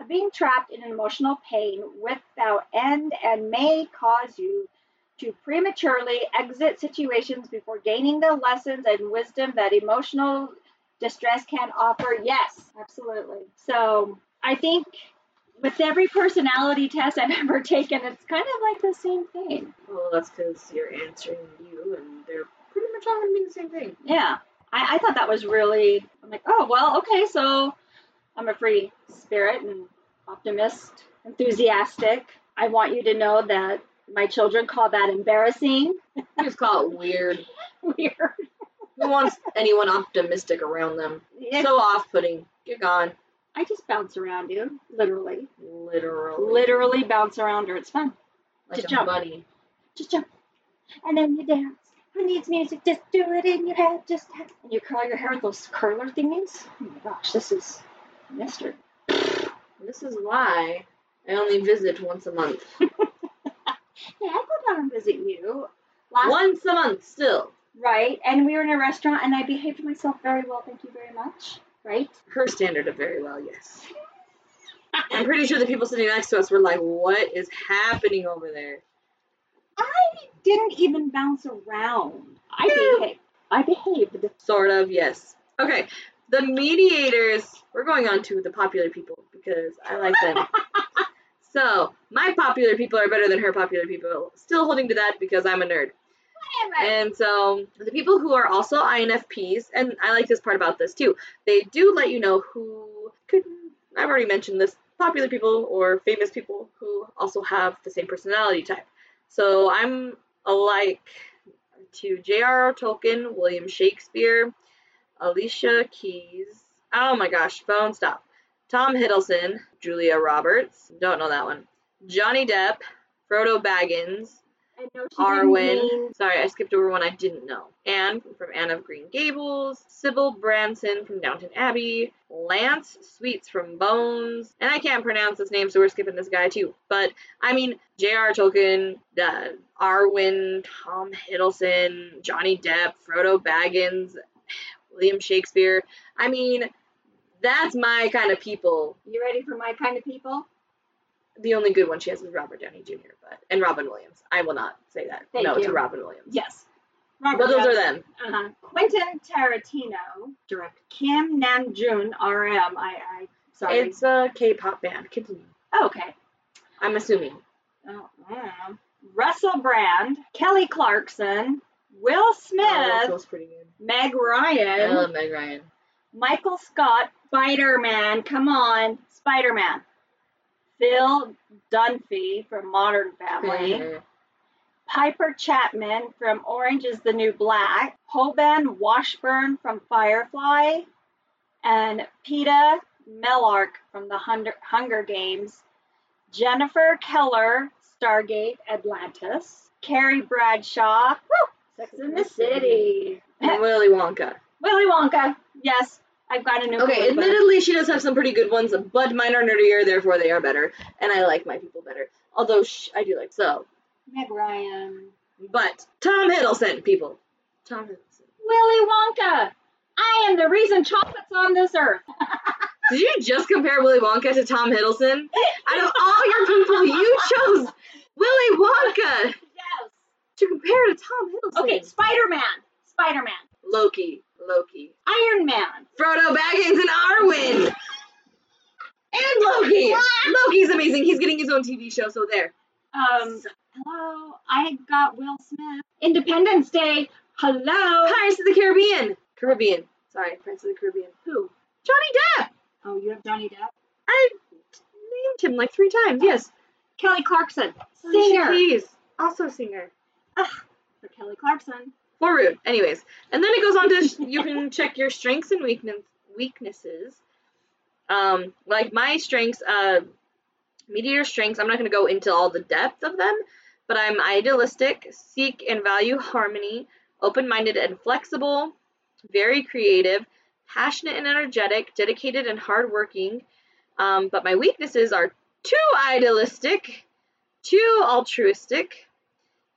of being trapped in emotional pain without end and may cause you to prematurely exit situations before gaining the lessons and wisdom that emotional distress can offer. Yes, absolutely. So I think with every personality test I've [LAUGHS] ever taken, it's kind of like the same thing. Well, that's because you're answering you, and they're pretty much all going to be the same thing. Yeah. I, I thought that was really, I'm like, oh, well, okay, so I'm a free spirit and optimist, enthusiastic. I want you to know that my children call that embarrassing. You just call it [LAUGHS] weird. Weird. Who wants anyone optimistic around them? [LAUGHS] So off-putting. Get gone. I just bounce around you, literally. Literally. Literally bounce around her. It's fun. Like a jump. bunny. Just jump. And then you dance. Who needs music? Just do it in your head. Just have. And you curl your hair with those curler thingies. Oh my gosh, this is mister. [SIGHS] This is why I only visit once a month. [LAUGHS] Yeah, I go down and visit you. Last Once a month, still. Right, and we were in a restaurant, and I behaved myself very well. Thank you very much. Right? Her standard of very well, yes. [LAUGHS] I'm pretty sure the people sitting next to us were like, "What is happening over there?" I didn't even bounce around. I Yeah. behaved. I behaved. Sort of, yes. Okay, the mediators. We're going on to the popular people because I like them. [LAUGHS] so my popular people are better than her popular people. Still holding to that because I'm a nerd. And so the people who are also INFPs, and I like this part about this too, they do let you know who could, I've already mentioned this, popular people or famous people who also have the same personality type. So I'm alike to J.R.R. Tolkien, William Shakespeare, Alicia Keys, oh my gosh, phone stop. Tom Hiddleston, Julia Roberts, don't know that one. Johnny Depp, Frodo Baggins, I know she Arwen. mean- Sorry, I skipped over one I didn't know. Anne from Anne of Green Gables, Sybil Branson from Downton Abbey, Lance Sweets from Bones, and I can't pronounce his name, so we're skipping this guy too. But I mean, J.R. Tolkien, uh, Arwen, Tom Hiddleston, Johnny Depp, Frodo Baggins, William Shakespeare. I mean, that's my kind of people. You ready for my kind of people? The only good one she has is Robert Downey Jr. But and Robin Williams. I will not say that Thank no you. to Robin Williams. Yes. But those are them. Uh-huh. Quentin Tarantino directed Kim Namjoon RM. I, I sorry. It's a K-pop band. Continue. okay. I'm assuming. Oh, I don't know. Russell Brand, Kelly Clarkson, Will Smith, Oh, pretty good. Meg Ryan. I love Meg Ryan. Michael Scott, Spider Man. Come on, Spider Man. Phil Dunphy from Modern Family. Mm-hmm. Piper Chapman from Orange is the New Black, Hoban Washburn from Firefly, and Peeta Mellark from the Hunger, Hunger Games, Jennifer Keller, Stargate Atlantis, Carrie Bradshaw, woo, Sex in the City, and Willy Wonka. Willy Wonka, yes, I've got a new Okay, Willy Wonka. admittedly, she does have some pretty good ones, but mine are nerdier, therefore they are better, and I like my people better. Although sh- I do like so. Meg Ryan, But Tom Hiddleston, people. Tom Hiddleston. Willy Wonka. I am the reason chocolate's on this earth. [LAUGHS] Did you just compare Willy Wonka to Tom Hiddleston? [LAUGHS] Out of all your people, you chose Willy Wonka Yes. to compare to Tom Hiddleston. Okay, Spider Man. Spider Man. Loki. Loki. Iron Man. Frodo Baggins and Arwen. And Loki. Loki's amazing. He's getting his own TV show, so there. Um, hello. I got Will Smith. Independence Day. Hello. Pirates of the Caribbean. Caribbean. Sorry, Pirates of the Caribbean. Who? Johnny Depp. Oh, you have Johnny Depp. I named him like three times. Yes. Kelly Clarkson. Singer. Keys. Also singer. For Kelly Clarkson. For rude. Anyways, and then it goes on to sh- you can check your strengths and weakness weaknesses. Um, like my strengths, uh, mediator strengths. I'm not going to go into all the depth of them, but I'm idealistic, seek and value harmony, open-minded and flexible, very creative, passionate and energetic, dedicated and hardworking. Um, but my weaknesses are too idealistic, too altruistic,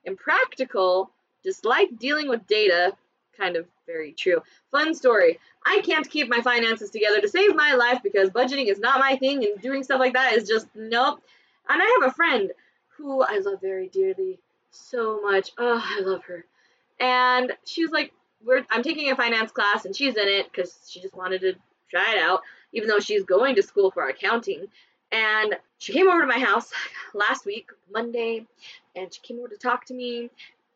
impractical, dislike dealing with data. Kind of very true. Fun story. I can't keep my finances together to save my life because budgeting is not my thing and doing stuff like that is just nope. And I have a friend who I love very dearly so much. Oh, I love her. And she was like, "We're I'm taking a finance class and she's in it because she just wanted to try it out, even though she's going to school for accounting." And she came over to my house [LAUGHS] last week, Monday, and she came over to talk to me.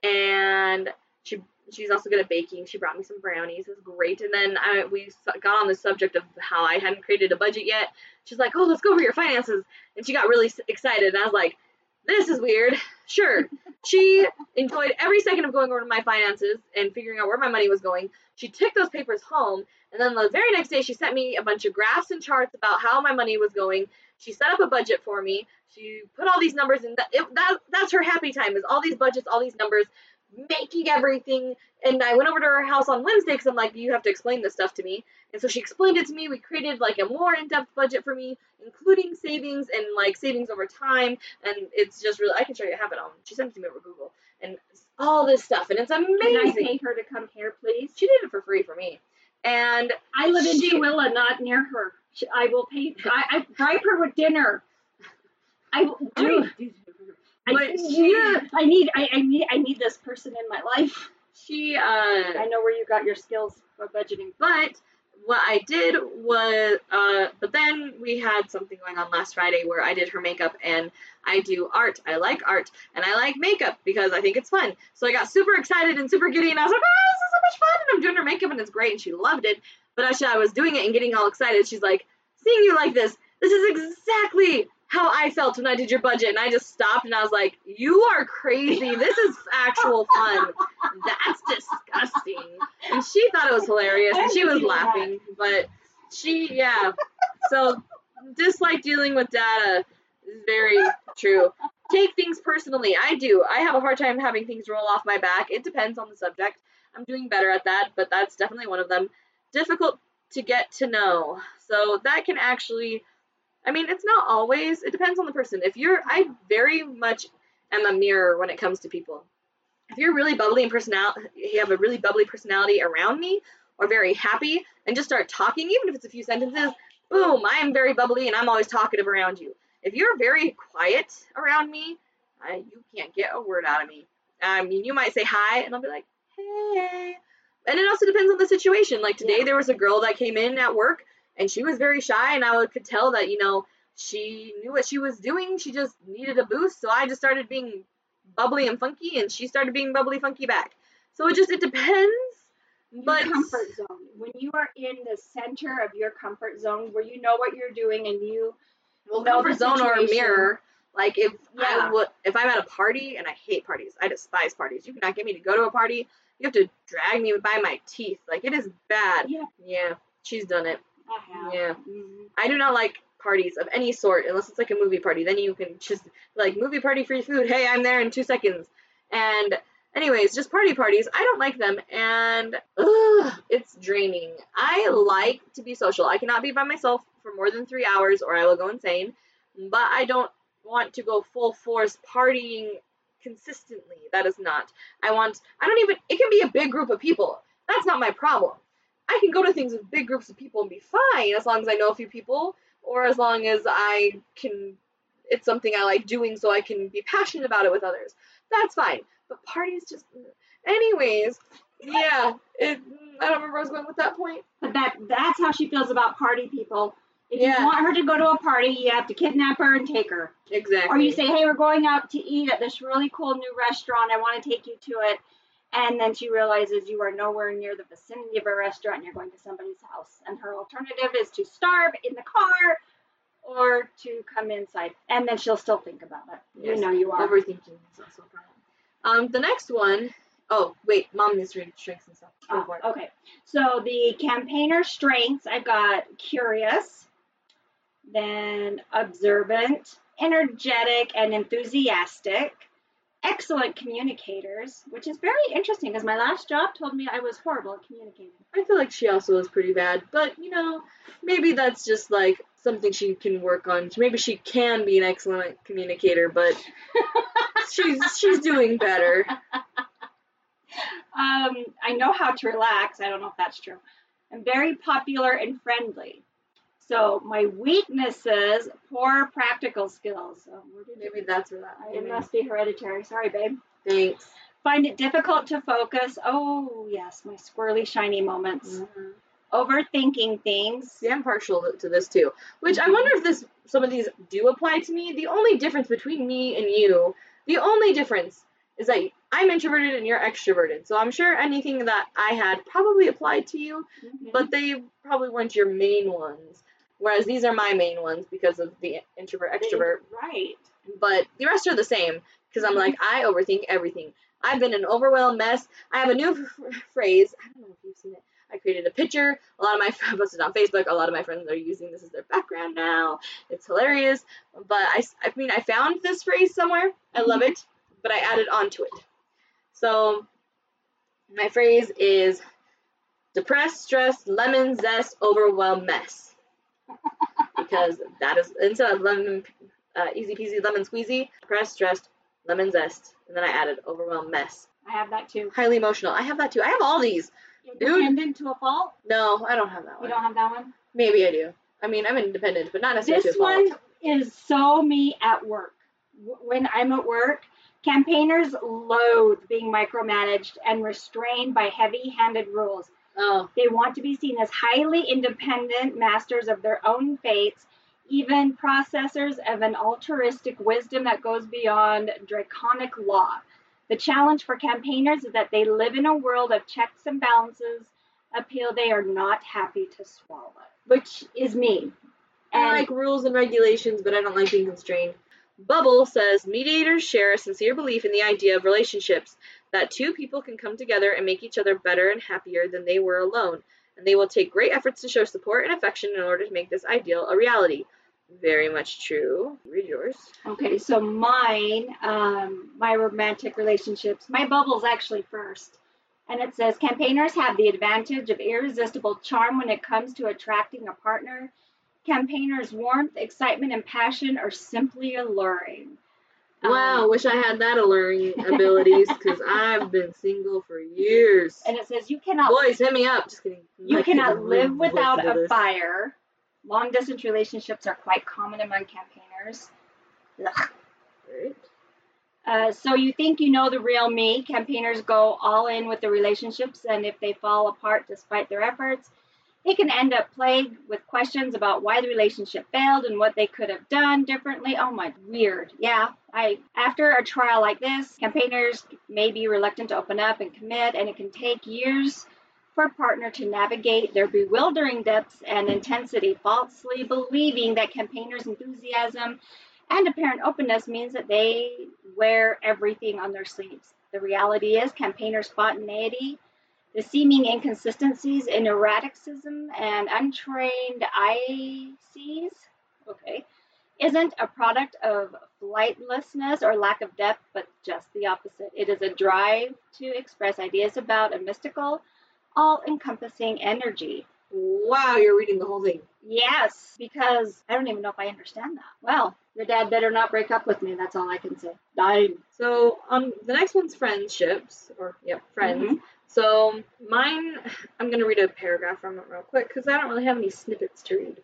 And she she's also good at baking. She brought me some brownies. It was great. And then I, we got on the subject of how I hadn't created a budget yet. She's like, "Oh, let's go over your finances." And she got really excited. And I was like, "This is weird." Sure. [LAUGHS] She enjoyed every second of going over my finances and figuring out where my money was going. She took those papers home, and then the very next day, she sent me a bunch of graphs and charts about how my money was going. She set up a budget for me. She put all these numbers in. That, it, that that's her happy time is all these budgets, all these numbers, making everything. And I went over to her house on Wednesday because I'm like, you have to explain this stuff to me. And so she explained it to me. We created like a more in-depth budget for me, including savings and like savings over time. And it's just really, I can show you. I have it on. She sent it to me over Google and all this stuff, and it's Can I amazing. pay her to come here, please? She did it for free for me. And I live in She- not near her. She, I will pay. I, I bribe her with dinner. I do. I, But she- I need. I, I need. I need this person in my life. she, uh, I know where you got your skills for budgeting. But what I did was, uh, but then we had something going on last Friday where I did her makeup and I do art. I like art and I like makeup because I think it's fun. So I got super excited and super giddy and I was like, oh, this is so much fun. And I'm doing her makeup and it's great and she loved it. But as I was doing it and getting all excited, she's like, seeing you like this, this is exactly how I felt when I did your budget. And I just stopped and I was like, you are crazy. This is actual fun. That's disgusting. And she thought it was hilarious and she was laughing. But she, yeah. So dislike dealing with data is very true. take things personally. I do. I have a hard time having things roll off my back. It depends on the subject. I'm doing better at that, but that's definitely one of them. Difficult to get to know. So that can actually I mean, it's not always. It depends on the person. If you're I very much am a mirror when it comes to people. If you're really bubbly and personality, you have a really bubbly personality around me, or very happy, and just start talking, even if it's a few sentences, boom, I am very bubbly and I'm always talkative around you. If you're very quiet around me, I, you can't get a word out of me. I mean, you might say hi, and I'll be like, hey. And it also depends on the situation. Like today, Yeah. there was a girl that came in at work, and she was very shy, and I would- could tell that, you know, she knew what she was doing. She just needed a boost, so I just started being bubbly and funky, and she started being bubbly funky back. So it just it depends. But your comfort zone. When you are in the center of your comfort zone where you know what you're doing and you well, know comfort zone or a mirror. Like if I Yeah. would, if I'm at a party and I hate parties, I despise parties. You cannot get me to go to a party. You have to drag me by my teeth. Like it is bad. Yeah. Yeah, she's done it. I. Yeah. Mhm. I do not like parties of any sort unless it's like a movie party. Then you can just like movie party free food. Hey, I'm there in two seconds. And anyways, just party parties. I don't like them, and ugh, it's draining. I like to be social. I cannot be by myself for more than three hours, or I will go insane. But I don't want to go full force partying consistently. That is not. I want. I don't even. It can be a big group of people. That's not my problem. I can go to things with big groups of people and be fine as long as I know a few people or as long as I can it's something I like doing so I can be passionate about it with others. That's fine. But parties just anyways, yeah, it I don't remember where I was going with that point. But that that's how she feels about party people. If Yeah. you want her to go to a party, you have to kidnap her and take her. Exactly. Or you say, "Hey, we're going out to eat at this really cool new restaurant. I want to take you to it." And then she realizes you are nowhere near the vicinity of a restaurant and you're going to somebody's house. And her alternative is to starve in the car or to come inside. And then she'll still think about it. Yes. You know you are. overthinking is also a problem. Um the next one oh wait, mom needs to read strengths and stuff. Oh, okay. So the campaigner strengths, I've got curious, then observant, energetic, and enthusiastic. Excellent communicators, which is very interesting because my last job told me I was horrible at communicating. I feel like she also is pretty bad, but you know, maybe that's just like something she can work on. Maybe she can be an excellent communicator, but [LAUGHS] she's she's doing better. Um, I know how to relax. I don't know if that's true. I'm very popular and friendly. So my weaknesses, poor practical skills. So did Maybe that's where that. it must be hereditary. Sorry, babe. Thanks. Find it difficult to focus. Oh, yes, my squirrely, shiny moments. Overthinking things. See, I'm partial to- this too. Which I wonder if this some of these do apply to me. The only difference between me and you, the only difference is that I'm introverted and you're extroverted. So I'm sure anything that I had probably applied to you, Mhm. but they probably weren't your main ones. Whereas these are my main ones because of the introvert extrovert. Right. But the rest are the same because I'm mhm. like I overthink everything. I've been an overwhelmed mess. I have a new [LAUGHS] phrase. I don't know if you've seen it. I created a picture. A lot of my [LAUGHS] I posted on Facebook. A lot of my friends are using this as their background now. It's hilarious. But I, I mean, I found this phrase somewhere. I love mhm. it, but I added on to it. So my phrase is depressed, stressed, lemon zest, overwhelmed mess. Because that is instead of lemon, uh, easy peasy lemon squeezy, depressed, dressed lemon zest, and then I added overwhelmed mess. I have that too. Highly emotional. I have that too. I have all these. Independent to a fault. No, I don't have that one. You don't have that one. Maybe I do. I mean, I'm independent, but not necessarily This to a fault. one is so me at work. When I'm at work, campaigners loathe being micromanaged and restrained by heavy-handed rules. Oh, They want to be seen as highly independent masters of their own fates, even processors of an altruistic wisdom that goes beyond draconic law. The challenge for campaigners is that they live in a world of checks and balances, a pill they are not happy to swallow, which is me. I like rules and regulations, but I don't like being constrained. Bubble says mediators share a sincere belief in the idea of relationships that two people can come together and make each other better and happier than they were alone, and they will take great efforts to show support and affection in order to make this ideal a reality. Very much true. Read yours. Okay, so mine, um, my romantic relationships, my bubble's actually first. And it says campaigners have the advantage of irresistible charm when it comes to attracting a partner. Campaigners' warmth, excitement, and passion are simply alluring. Wow, Um, wish I had that alluring abilities because [LAUGHS] I've been single for years. and it says you cannot Boys, hit me up. Just kidding. you I cannot live without a this. fire. Long distance relationships are quite common among campaigners. Ugh. Right. Uh, so you think you know the real me. Campaigners go all in with the relationships, and if they fall apart despite their efforts, they can end up plagued with questions about why the relationship failed and what they could have done differently. Oh my, weird. Yeah, I after a trial like this, campaigners may be reluctant to open up and commit, and it can take years for a partner to navigate their bewildering depths and intensity, falsely believing that campaigners' enthusiasm and apparent openness means that they wear everything on their sleeves. The reality is, campaigner spontaneity, the seeming inconsistencies in erraticism and untrained ICs, okay, isn't a product of flightlessness or lack of depth, but just the opposite. It is a drive to express ideas about a mystical, all encompassing energy. Wow, you're reading the whole thing. Yes, because I don't even know if I understand that. Well, your dad better not break up with me. That's all I can say. Dying. So um, the next one's friendships, or yep, friends. Mhm. So mine, [SIGHS] I'm gonna read a paragraph from it real quick because I don't really have any snippets to read.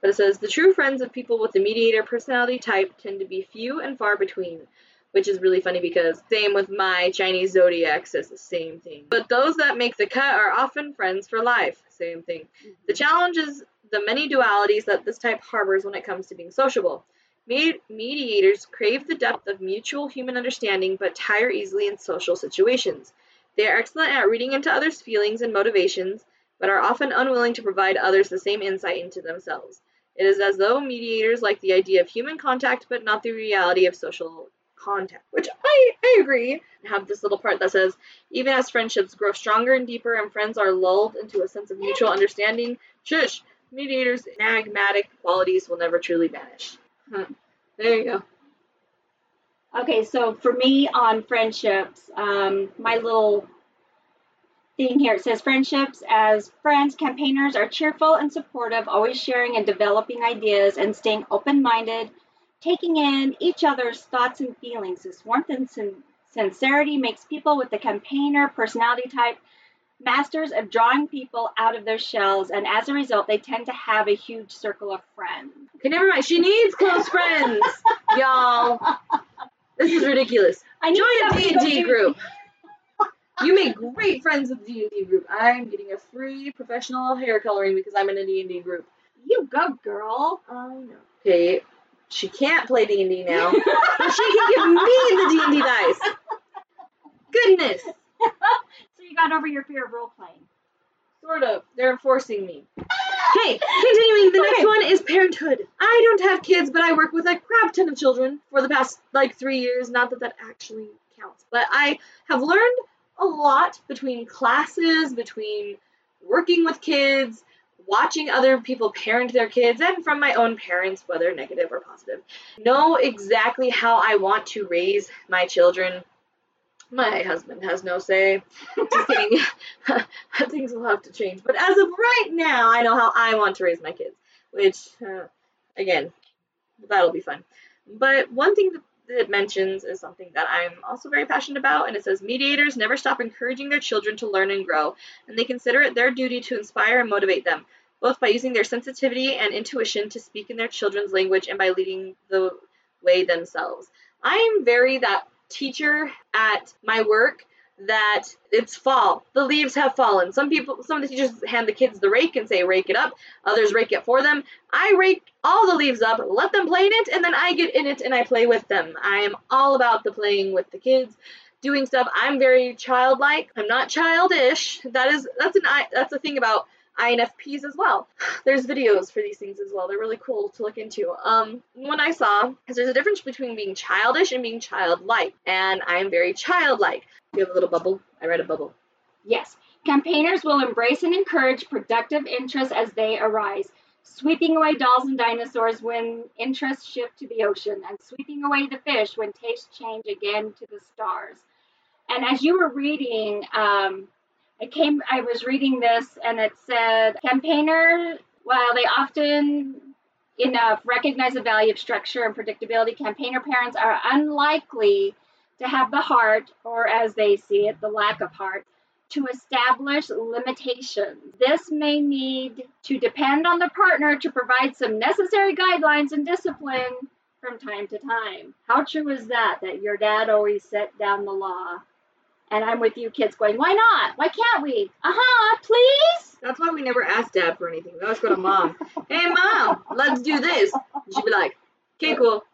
But it says the true friends of people with the mediator personality type tend to be few and far between, which is really funny because same with my Chinese zodiac says the same thing. But those that make the cut are often friends for life. Same thing. Mm-hmm. The challenge is the many dualities that this type harbors when it comes to being sociable. Mediators crave the depth of mutual human understanding but tire easily in social situations. They are excellent at reading into others' feelings and motivations, but are often unwilling to provide others the same insight into themselves. It is as though mediators like the idea of human contact but not the reality of social contact, which I, I agree. I have this little part that says, even as friendships grow stronger and deeper and friends are lulled into a sense of mutual understanding, shush, mediators' enigmatic qualities will never truly vanish. Huh. There you go. Okay, so for me on friendships, um, my little thing here it says friendships as friends, campaigners are cheerful and supportive, always sharing and developing ideas and staying open minded, taking in each other's thoughts and feelings. This warmth and sin- sincerity makes people with the campaigner personality type masters of drawing people out of their shells, and as a result, they tend to have a huge circle of friends. Okay, never mind. She needs close friends, y'all. This is ridiculous. I Join a somebody to go D&D group. You make great friends with the D&D group. I'm getting a free professional hair coloring because I'm in a D&D group. You go, girl. I know. Okay, she can't play D&D now, [LAUGHS] but she can give me the D&D dice. Goodness. [LAUGHS] So you got over your fear of role playing. Sort of. They're forcing me. Okay, continuing. The next Okay. one is parenthood. I don't have kids, but I work with a crap ton of children for the past like three years. Not that that actually counts, but I have learned a lot between classes, between working with kids, watching other people parent their kids, and from my own parents, whether negative or positive. Know exactly how I want to raise my children. My husband has no say. Just kidding. [LAUGHS] Things will have to change. But as of right now, I know how I want to raise my kids, which, uh, again, that'll be fun. But one thing that it mentions is something that I'm also very passionate about, and it says mediators never stop encouraging their children to learn and grow, and they consider it their duty to inspire and motivate them, both by using their sensitivity and intuition to speak in their children's language and by leading the way themselves. I am very that teacher at my work that it's fall. The leaves have fallen. Some people, some of the teachers hand the kids the rake and say, rake it up. Others rake it for them. I rake all the leaves up, let them play in it, and then I get in it and I play with them. I am all about the playing with the kids, doing stuff. I'm very childlike. I'm not childish. That is, that's an, that's a thing about INFPs as well. [SIGHS] There's videos for these things as well. They're really cool to look into. Um, one I saw is there's a difference between being childish and being childlike, and I'm very childlike. You have a little bubble. I read a bubble. Yes. Campaigners will embrace and encourage productive interests as they arise. sweeping away dolls and dinosaurs when interests shift to the ocean, and sweeping away the fish when tastes change again to the stars. And as you were reading, um, I came, I was reading this, and it said campaigners, while they often enough recognize the value of structure and predictability, campaigner parents are unlikely to have the heart, or as they see it, the lack of heart, to establish limitations. This may need to depend on the partner to provide some necessary guidelines and discipline from time to time. How true is that? That your dad always set down the law. And I'm with you kids going, why not? Why can't we? Uh huh, please? That's why we never ask dad for anything. We always go to mom. hey, mom, let's do this. And she'd be like, okay, cool.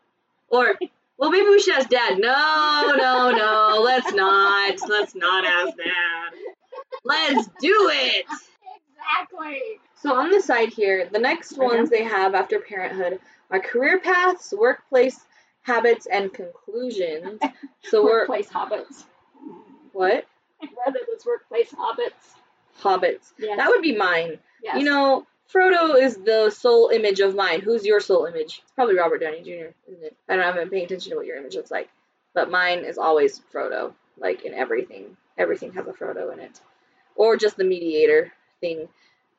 Or, well, maybe we should ask dad. No, no, no, let's not. Let's not ask dad. Let's do it. Exactly. So on the side here, the next ones they have after parenthood are career paths, workplace habits, and conclusions. So workplace hobbits. What? Rather, it's workplace hobbits. Hobbits. Yes. That would be mine. yes. You know, Frodo is the soul image of mine. Who's your soul image? It's probably Robert Downey Jr., isn't it? I don't know, I haven't paying attention to what your image looks like. But mine is always Frodo, like in everything. Everything has a Frodo in it. Or just the mediator thing.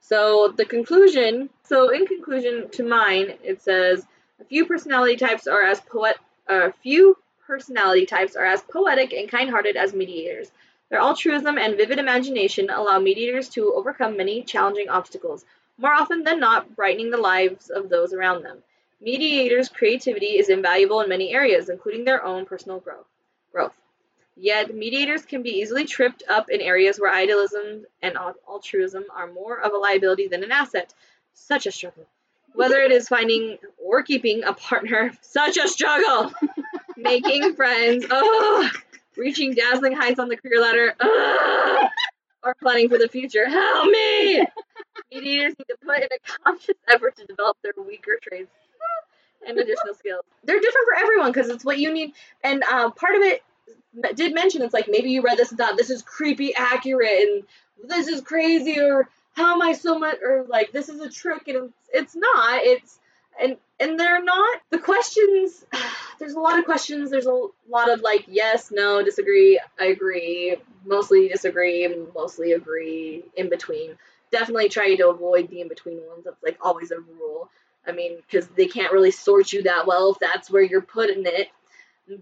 So the conclusion, so in conclusion to mine, it says a few personality types are as poet a few personality types are as poetic and kind-hearted as mediators. Their altruism and vivid imagination allow mediators to overcome many challenging obstacles, more often than not brightening the lives of those around them. Mediators' creativity is invaluable in many areas, including their own personal growth. growth. Yet, mediators can be easily tripped up in areas where idealism and altruism are more of a liability than an asset. Such a struggle. Whether it is finding or keeping a partner, such a struggle. Making friends, oh, reaching dazzling heights on the career ladder, ugh, or planning for the future. Help me! Mediators need to put in a conscious effort to develop their weaker traits and additional skills. They're different for everyone because it's what you need. And uh, part of it did mention it's like maybe you read this and thought this is creepy accurate and this is crazy or how am I so much or like this is a trick and it's, not. It's and and they're not the questions. [SIGHS] There's a lot of questions. There's a lot of like yes, no, disagree, I agree, mostly disagree, mostly agree, in between. Definitely try to avoid the in between ones. That's like always a rule. I mean, because they can't really sort you that well if that's where you're putting it.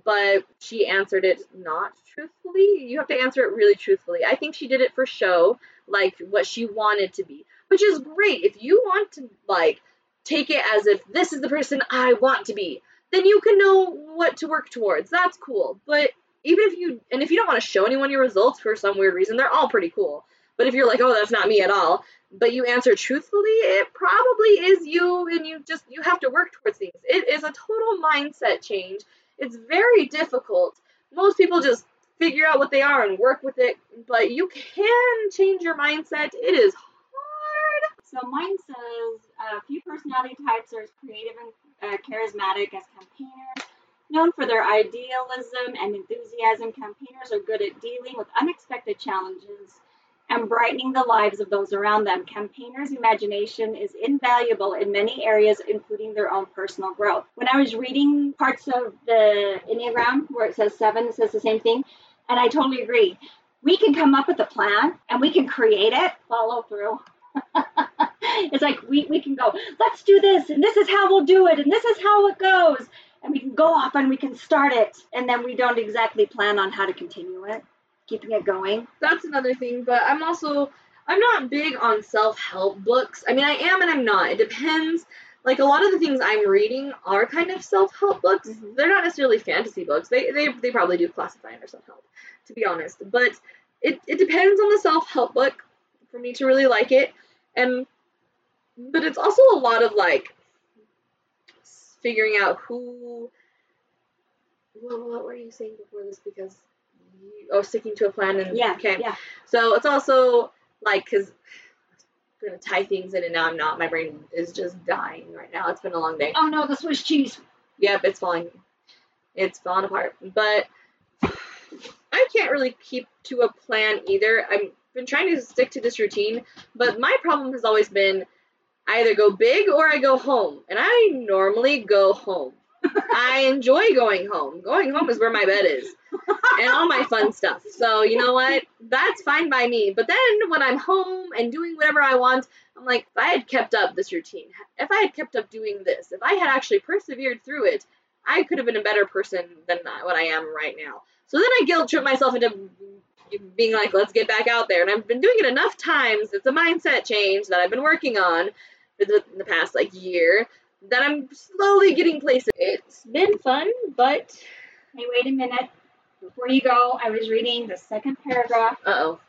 But she answered it not truthfully. You have to answer it really truthfully. I think she did it for show, like what she wanted to be, which is great. If you want to, like, take it as if this is the person I want to be, then you can know what to work towards. That's cool. But even if you, and if you don't want to show anyone your results for some weird reason, they're all pretty cool. But if you're like, oh, that's not me at all, but you answer truthfully, it probably is you, and you just, you have to work towards things. It is a total mindset change. It's very difficult. Most people just figure out what they are and work with it, but you can change your mindset. It is hard. So mine says a few personality types are as creative and uh, charismatic as campaigners. Known for their idealism and enthusiasm, campaigners are good at dealing with unexpected challenges and brightening the lives of those around them. Campaigners' imagination is invaluable in many areas, including their own personal growth. When I was reading parts of the Enneagram where it says seven, it says the same thing, and I totally agree. We can come up with a plan and we can create it, follow through. [LAUGHS] it's like we, we can go, let's do this, and this is how we'll do it, and this is how it goes. And we can go off and we can start it, and then we don't exactly plan on how to continue it, keeping it going. That's another thing, but I'm also I'm not big on self-help books. I mean, I am and I'm not. It depends. Like a lot of the things I'm reading are kind of self-help books. Mhm. They're not necessarily fantasy books. They they they probably do classify under self-help, to be honest. But it it depends on the self-help book for me to really like it. And but it's also a lot of like figuring out who well, what were you saying before this because you, oh sticking to a plan and Yeah, okay yeah. so it's also like because I'm gonna tie things in and now I'm not. My brain is just dying right now. It's been a long day. Oh no, the Swiss cheese. Yep, it's falling. It's falling apart. But I can't really keep to a plan either. I've been trying to stick to this routine, but my problem has always been I either go big or I go home. And I normally go home. I enjoy going home. Going home is where my bed is and all my fun stuff. So, you know what? That's fine by me. But then when I'm home and doing whatever I want, I'm like, if I had kept up this routine, if I had kept up doing this, if I had actually persevered through it, I could have been a better person than what I am right now. So then I guilt trip myself into being like, let's get back out there. And I've been doing it enough times. It's a mindset change that I've been working on in the past like year that I'm slowly getting places. It's been fun, but Hey, wait a minute. Before you go, I was reading the second paragraph. uh oh.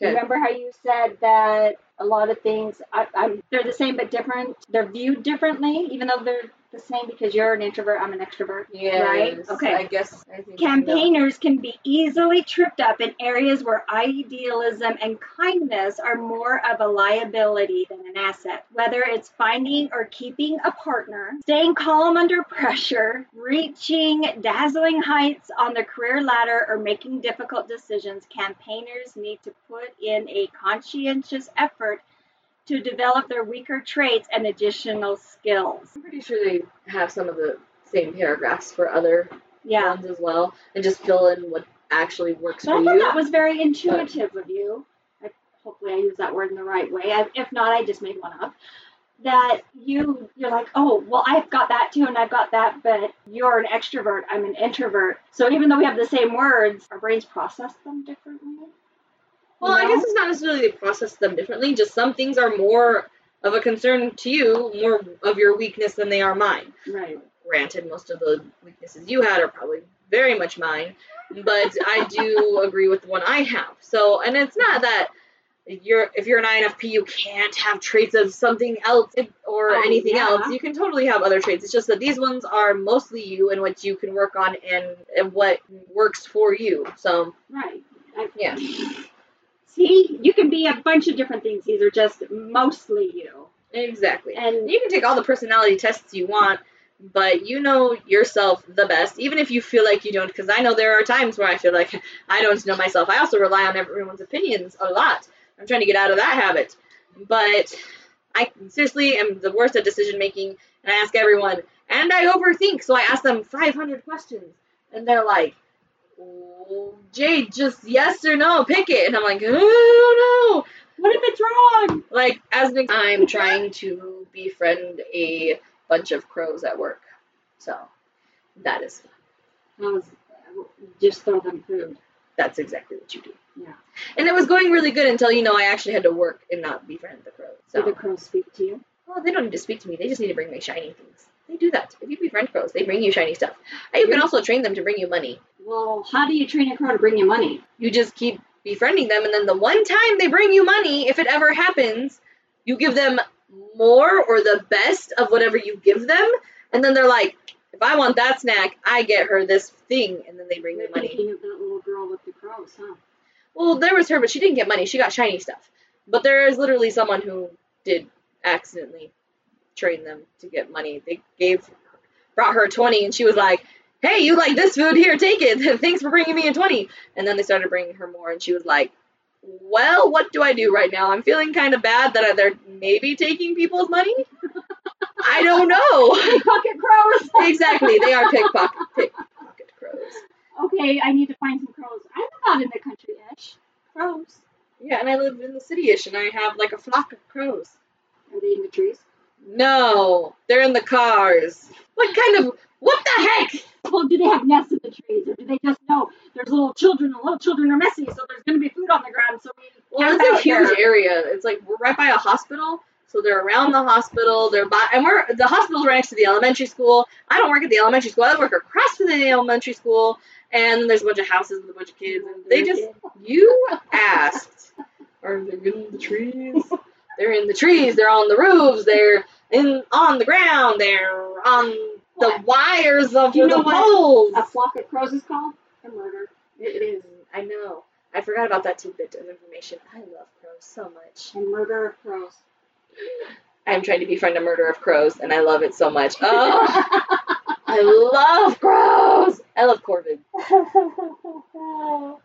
Remember how you said that a lot of things I, I'm they're the same but different. They're viewed differently, even though they're the same because you're an introvert, I'm an extrovert. Yeah. Right? Okay. I guess. I think Campaigners can be easily tripped up in areas where idealism and kindness are more of a liability than an asset. Whether it's finding or keeping a partner, staying calm under pressure, reaching dazzling heights on the career ladder, or making difficult decisions, campaigners need to put in a conscientious effort to develop their weaker traits and additional skills. I'm pretty sure they have some of the same paragraphs for other Yeah. ones as well, and just fill in what actually works So for I thought you. that was very intuitive of you. I, hopefully, I use that word in the right way. I, if not, I just made one up. That you you're like, oh, well, I've got that too, and I've got that, but you're an extrovert. I'm an introvert. So even though we have the same words, our brains process them differently. Well, I guess it's not necessarily they process them differently. Just some things are more of a concern to you, more of your weakness than they are mine. Right. Granted, most of the weaknesses you had are probably very much mine, but I do [LAUGHS] agree with the one I have. So, and it's not that you're if you're an INFP, you can't have traits of something else or Oh, anything yeah. else. You can totally have other traits. It's just that these ones are mostly you and what you can work on and, and what works for you. So, Right. I, yeah. See, you can be a bunch of different things. These are just mostly you. Exactly. And You can take all the personality tests you want, but you know yourself the best, even if you feel like you don't. Because I know there are times where I feel like [LAUGHS] I don't know myself. I also rely on everyone's opinions a lot. I'm trying to get out of that habit. But I seriously am the worst at decision making, and I ask everyone, and I overthink. So I ask them 500 questions, and they're like, "Oh, Jade, just yes or no, pick it. And I'm like, I don't know. what if it's wrong? Like, as an I'm trying to befriend a bunch of crows at work. So, that is fun. I was, just throw them food. That's exactly what you do. Yeah. And it was going really good until, you know, I actually had to work and not befriend the crows. Do the crows speak to you? well, they don't need to speak to me. They just need to bring me shiny things. They do that. If you befriend crows, they bring you shiny stuff. You can also train them to bring you money. Well, how do you train a crow to bring you money? You just keep befriending them, and then the one time they bring you money, if it ever happens, you give them more or the best of whatever you give them, and then they're like, if I want that snack, I get her this thing, and then they bring me money. thinking of that little girl with the crows, huh? Well, there was her, but she didn't get money. She got shiny stuff. But there is literally someone who did accidentally train them to get money. They gave, brought her 20, and she was like, hey, you like this food? Here, take it. [LAUGHS] Thanks for bringing me a 20. And then they started bringing her more, and she was like, well, what do I do right now? I'm feeling kind of bad that they're maybe taking people's money. I don't know. [LAUGHS] Pocket crows! exactly, they are pickpocket, pickpocket crows. okay, I need to find some crows. I'm not in the country-ish. Crows. Yeah, and I live in the city-ish, and I have like a flock of crows. Are they in the trees? No, they're in the cars. What kind of what the heck? Well, do they have nests in the trees, or do they just know there's little children, and little children are messy, so there's going to be food on the ground, so we Well, it's a huge there. area. It's like we're right by a hospital, so they're around the hospital. They're by, and we're the hospital's right next to the elementary school. I don't work at the elementary school. I work across from the elementary school, and then there's a bunch of houses with a bunch of kids, and they just you asked. Are they in the trees? They're in the trees. They're on the roofs. They're in on the ground. They're on the wires of you know the poles. a flock of crows is called? A murder. It is. I know. I forgot about that tidbit of information. I love crows so much. A murder of crows. [GASPS] I'm trying to befriend a murder of crows, and I love it so much. [LAUGHS] Oh, I love crows. I love Corvid. [LAUGHS]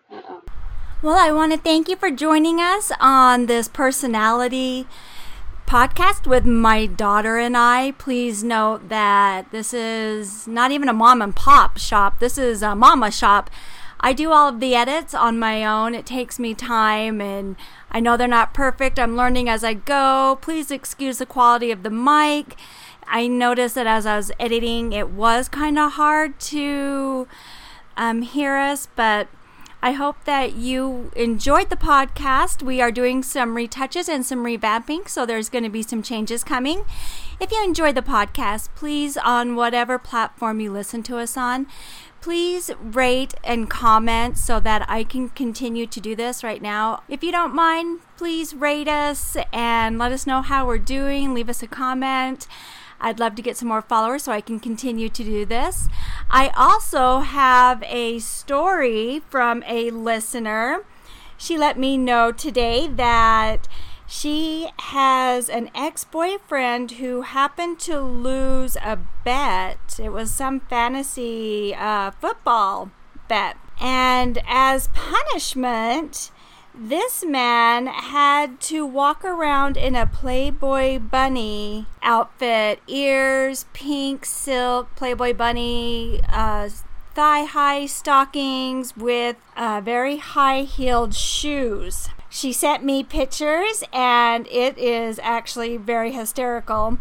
Well, I want to thank you for joining us on this personality podcast with my daughter and I. Please note that this is not even a mom and pop shop, this is a mama shop. I do all of the edits on my own. It takes me time and I know they're not perfect. I'm learning as I go. Please excuse the quality of the mic. I noticed that as I was editing, it was kind of hard to um, hear us, but I hope that you enjoyed the podcast. We are doing some retouches and some revamping, so there's going to be some changes coming. If you enjoyed the podcast, please, on whatever platform you listen to us on, please rate and comment so that I can continue to do this right now. If you don't mind, please rate us and let us know how we're doing. Leave us a comment. I'd love to get some more followers so I can continue to do this. I also have a story from a listener. She let me know today that she has an ex boyfriend who happened to lose a bet. It was some fantasy uh, football bet. And as punishment, this man had to walk around in a Playboy bunny outfit ears, pink silk Playboy bunny, uh, thigh high stockings with uh, very high heeled shoes. She sent me pictures, and it is actually very hysterical.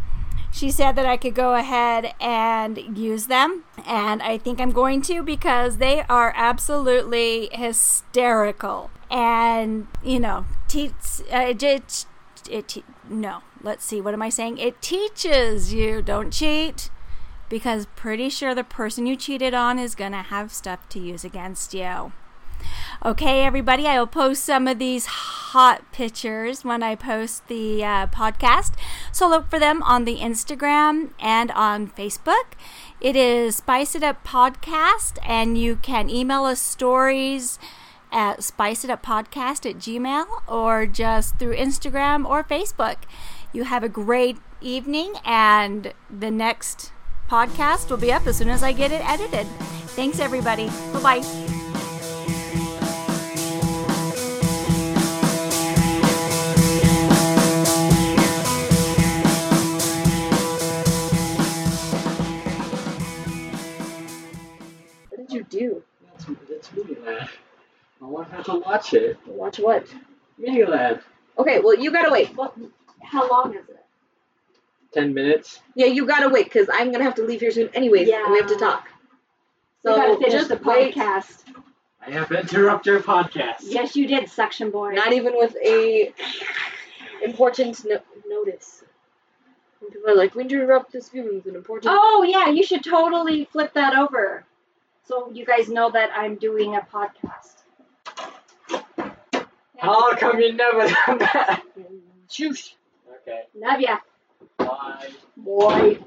She said that I could go ahead and use them, and I think I'm going to because they are absolutely hysterical. And you know teach uh, it, it no let's see what am i saying? It teaches you don't cheat because pretty sure the person you cheated on is going to have stuff to use against you okay everybody i will post some of these hot pictures when i post the uh, podcast so look for them on the instagram and on facebook it is spice it up podcast and you can email us stories at spiceituppodcast at gmail or just through Instagram or Facebook. You have a great evening, and the next podcast will be up as soon as I get it edited. Thanks, everybody. Bye bye. Did you do? That's, that's Miniladd. I want her to watch it. Watch what? Miniladd. Okay, well you gotta wait. What? How long is it? Ten minutes. Yeah, you gotta wait because I'm gonna have to leave here soon, anyways. yeah. and we have to talk. So So we gotta finish just the wait. podcast. I have interrupted your podcast. Yes, you did, suction boy. Not even with a important no- notice. When people are like, we interrupt this viewing with an important. Oh yeah, you should totally flip that over, so you guys know that I'm doing a podcast. How come you never done that? Shoosh. Okay. Love ya, Bye. boy.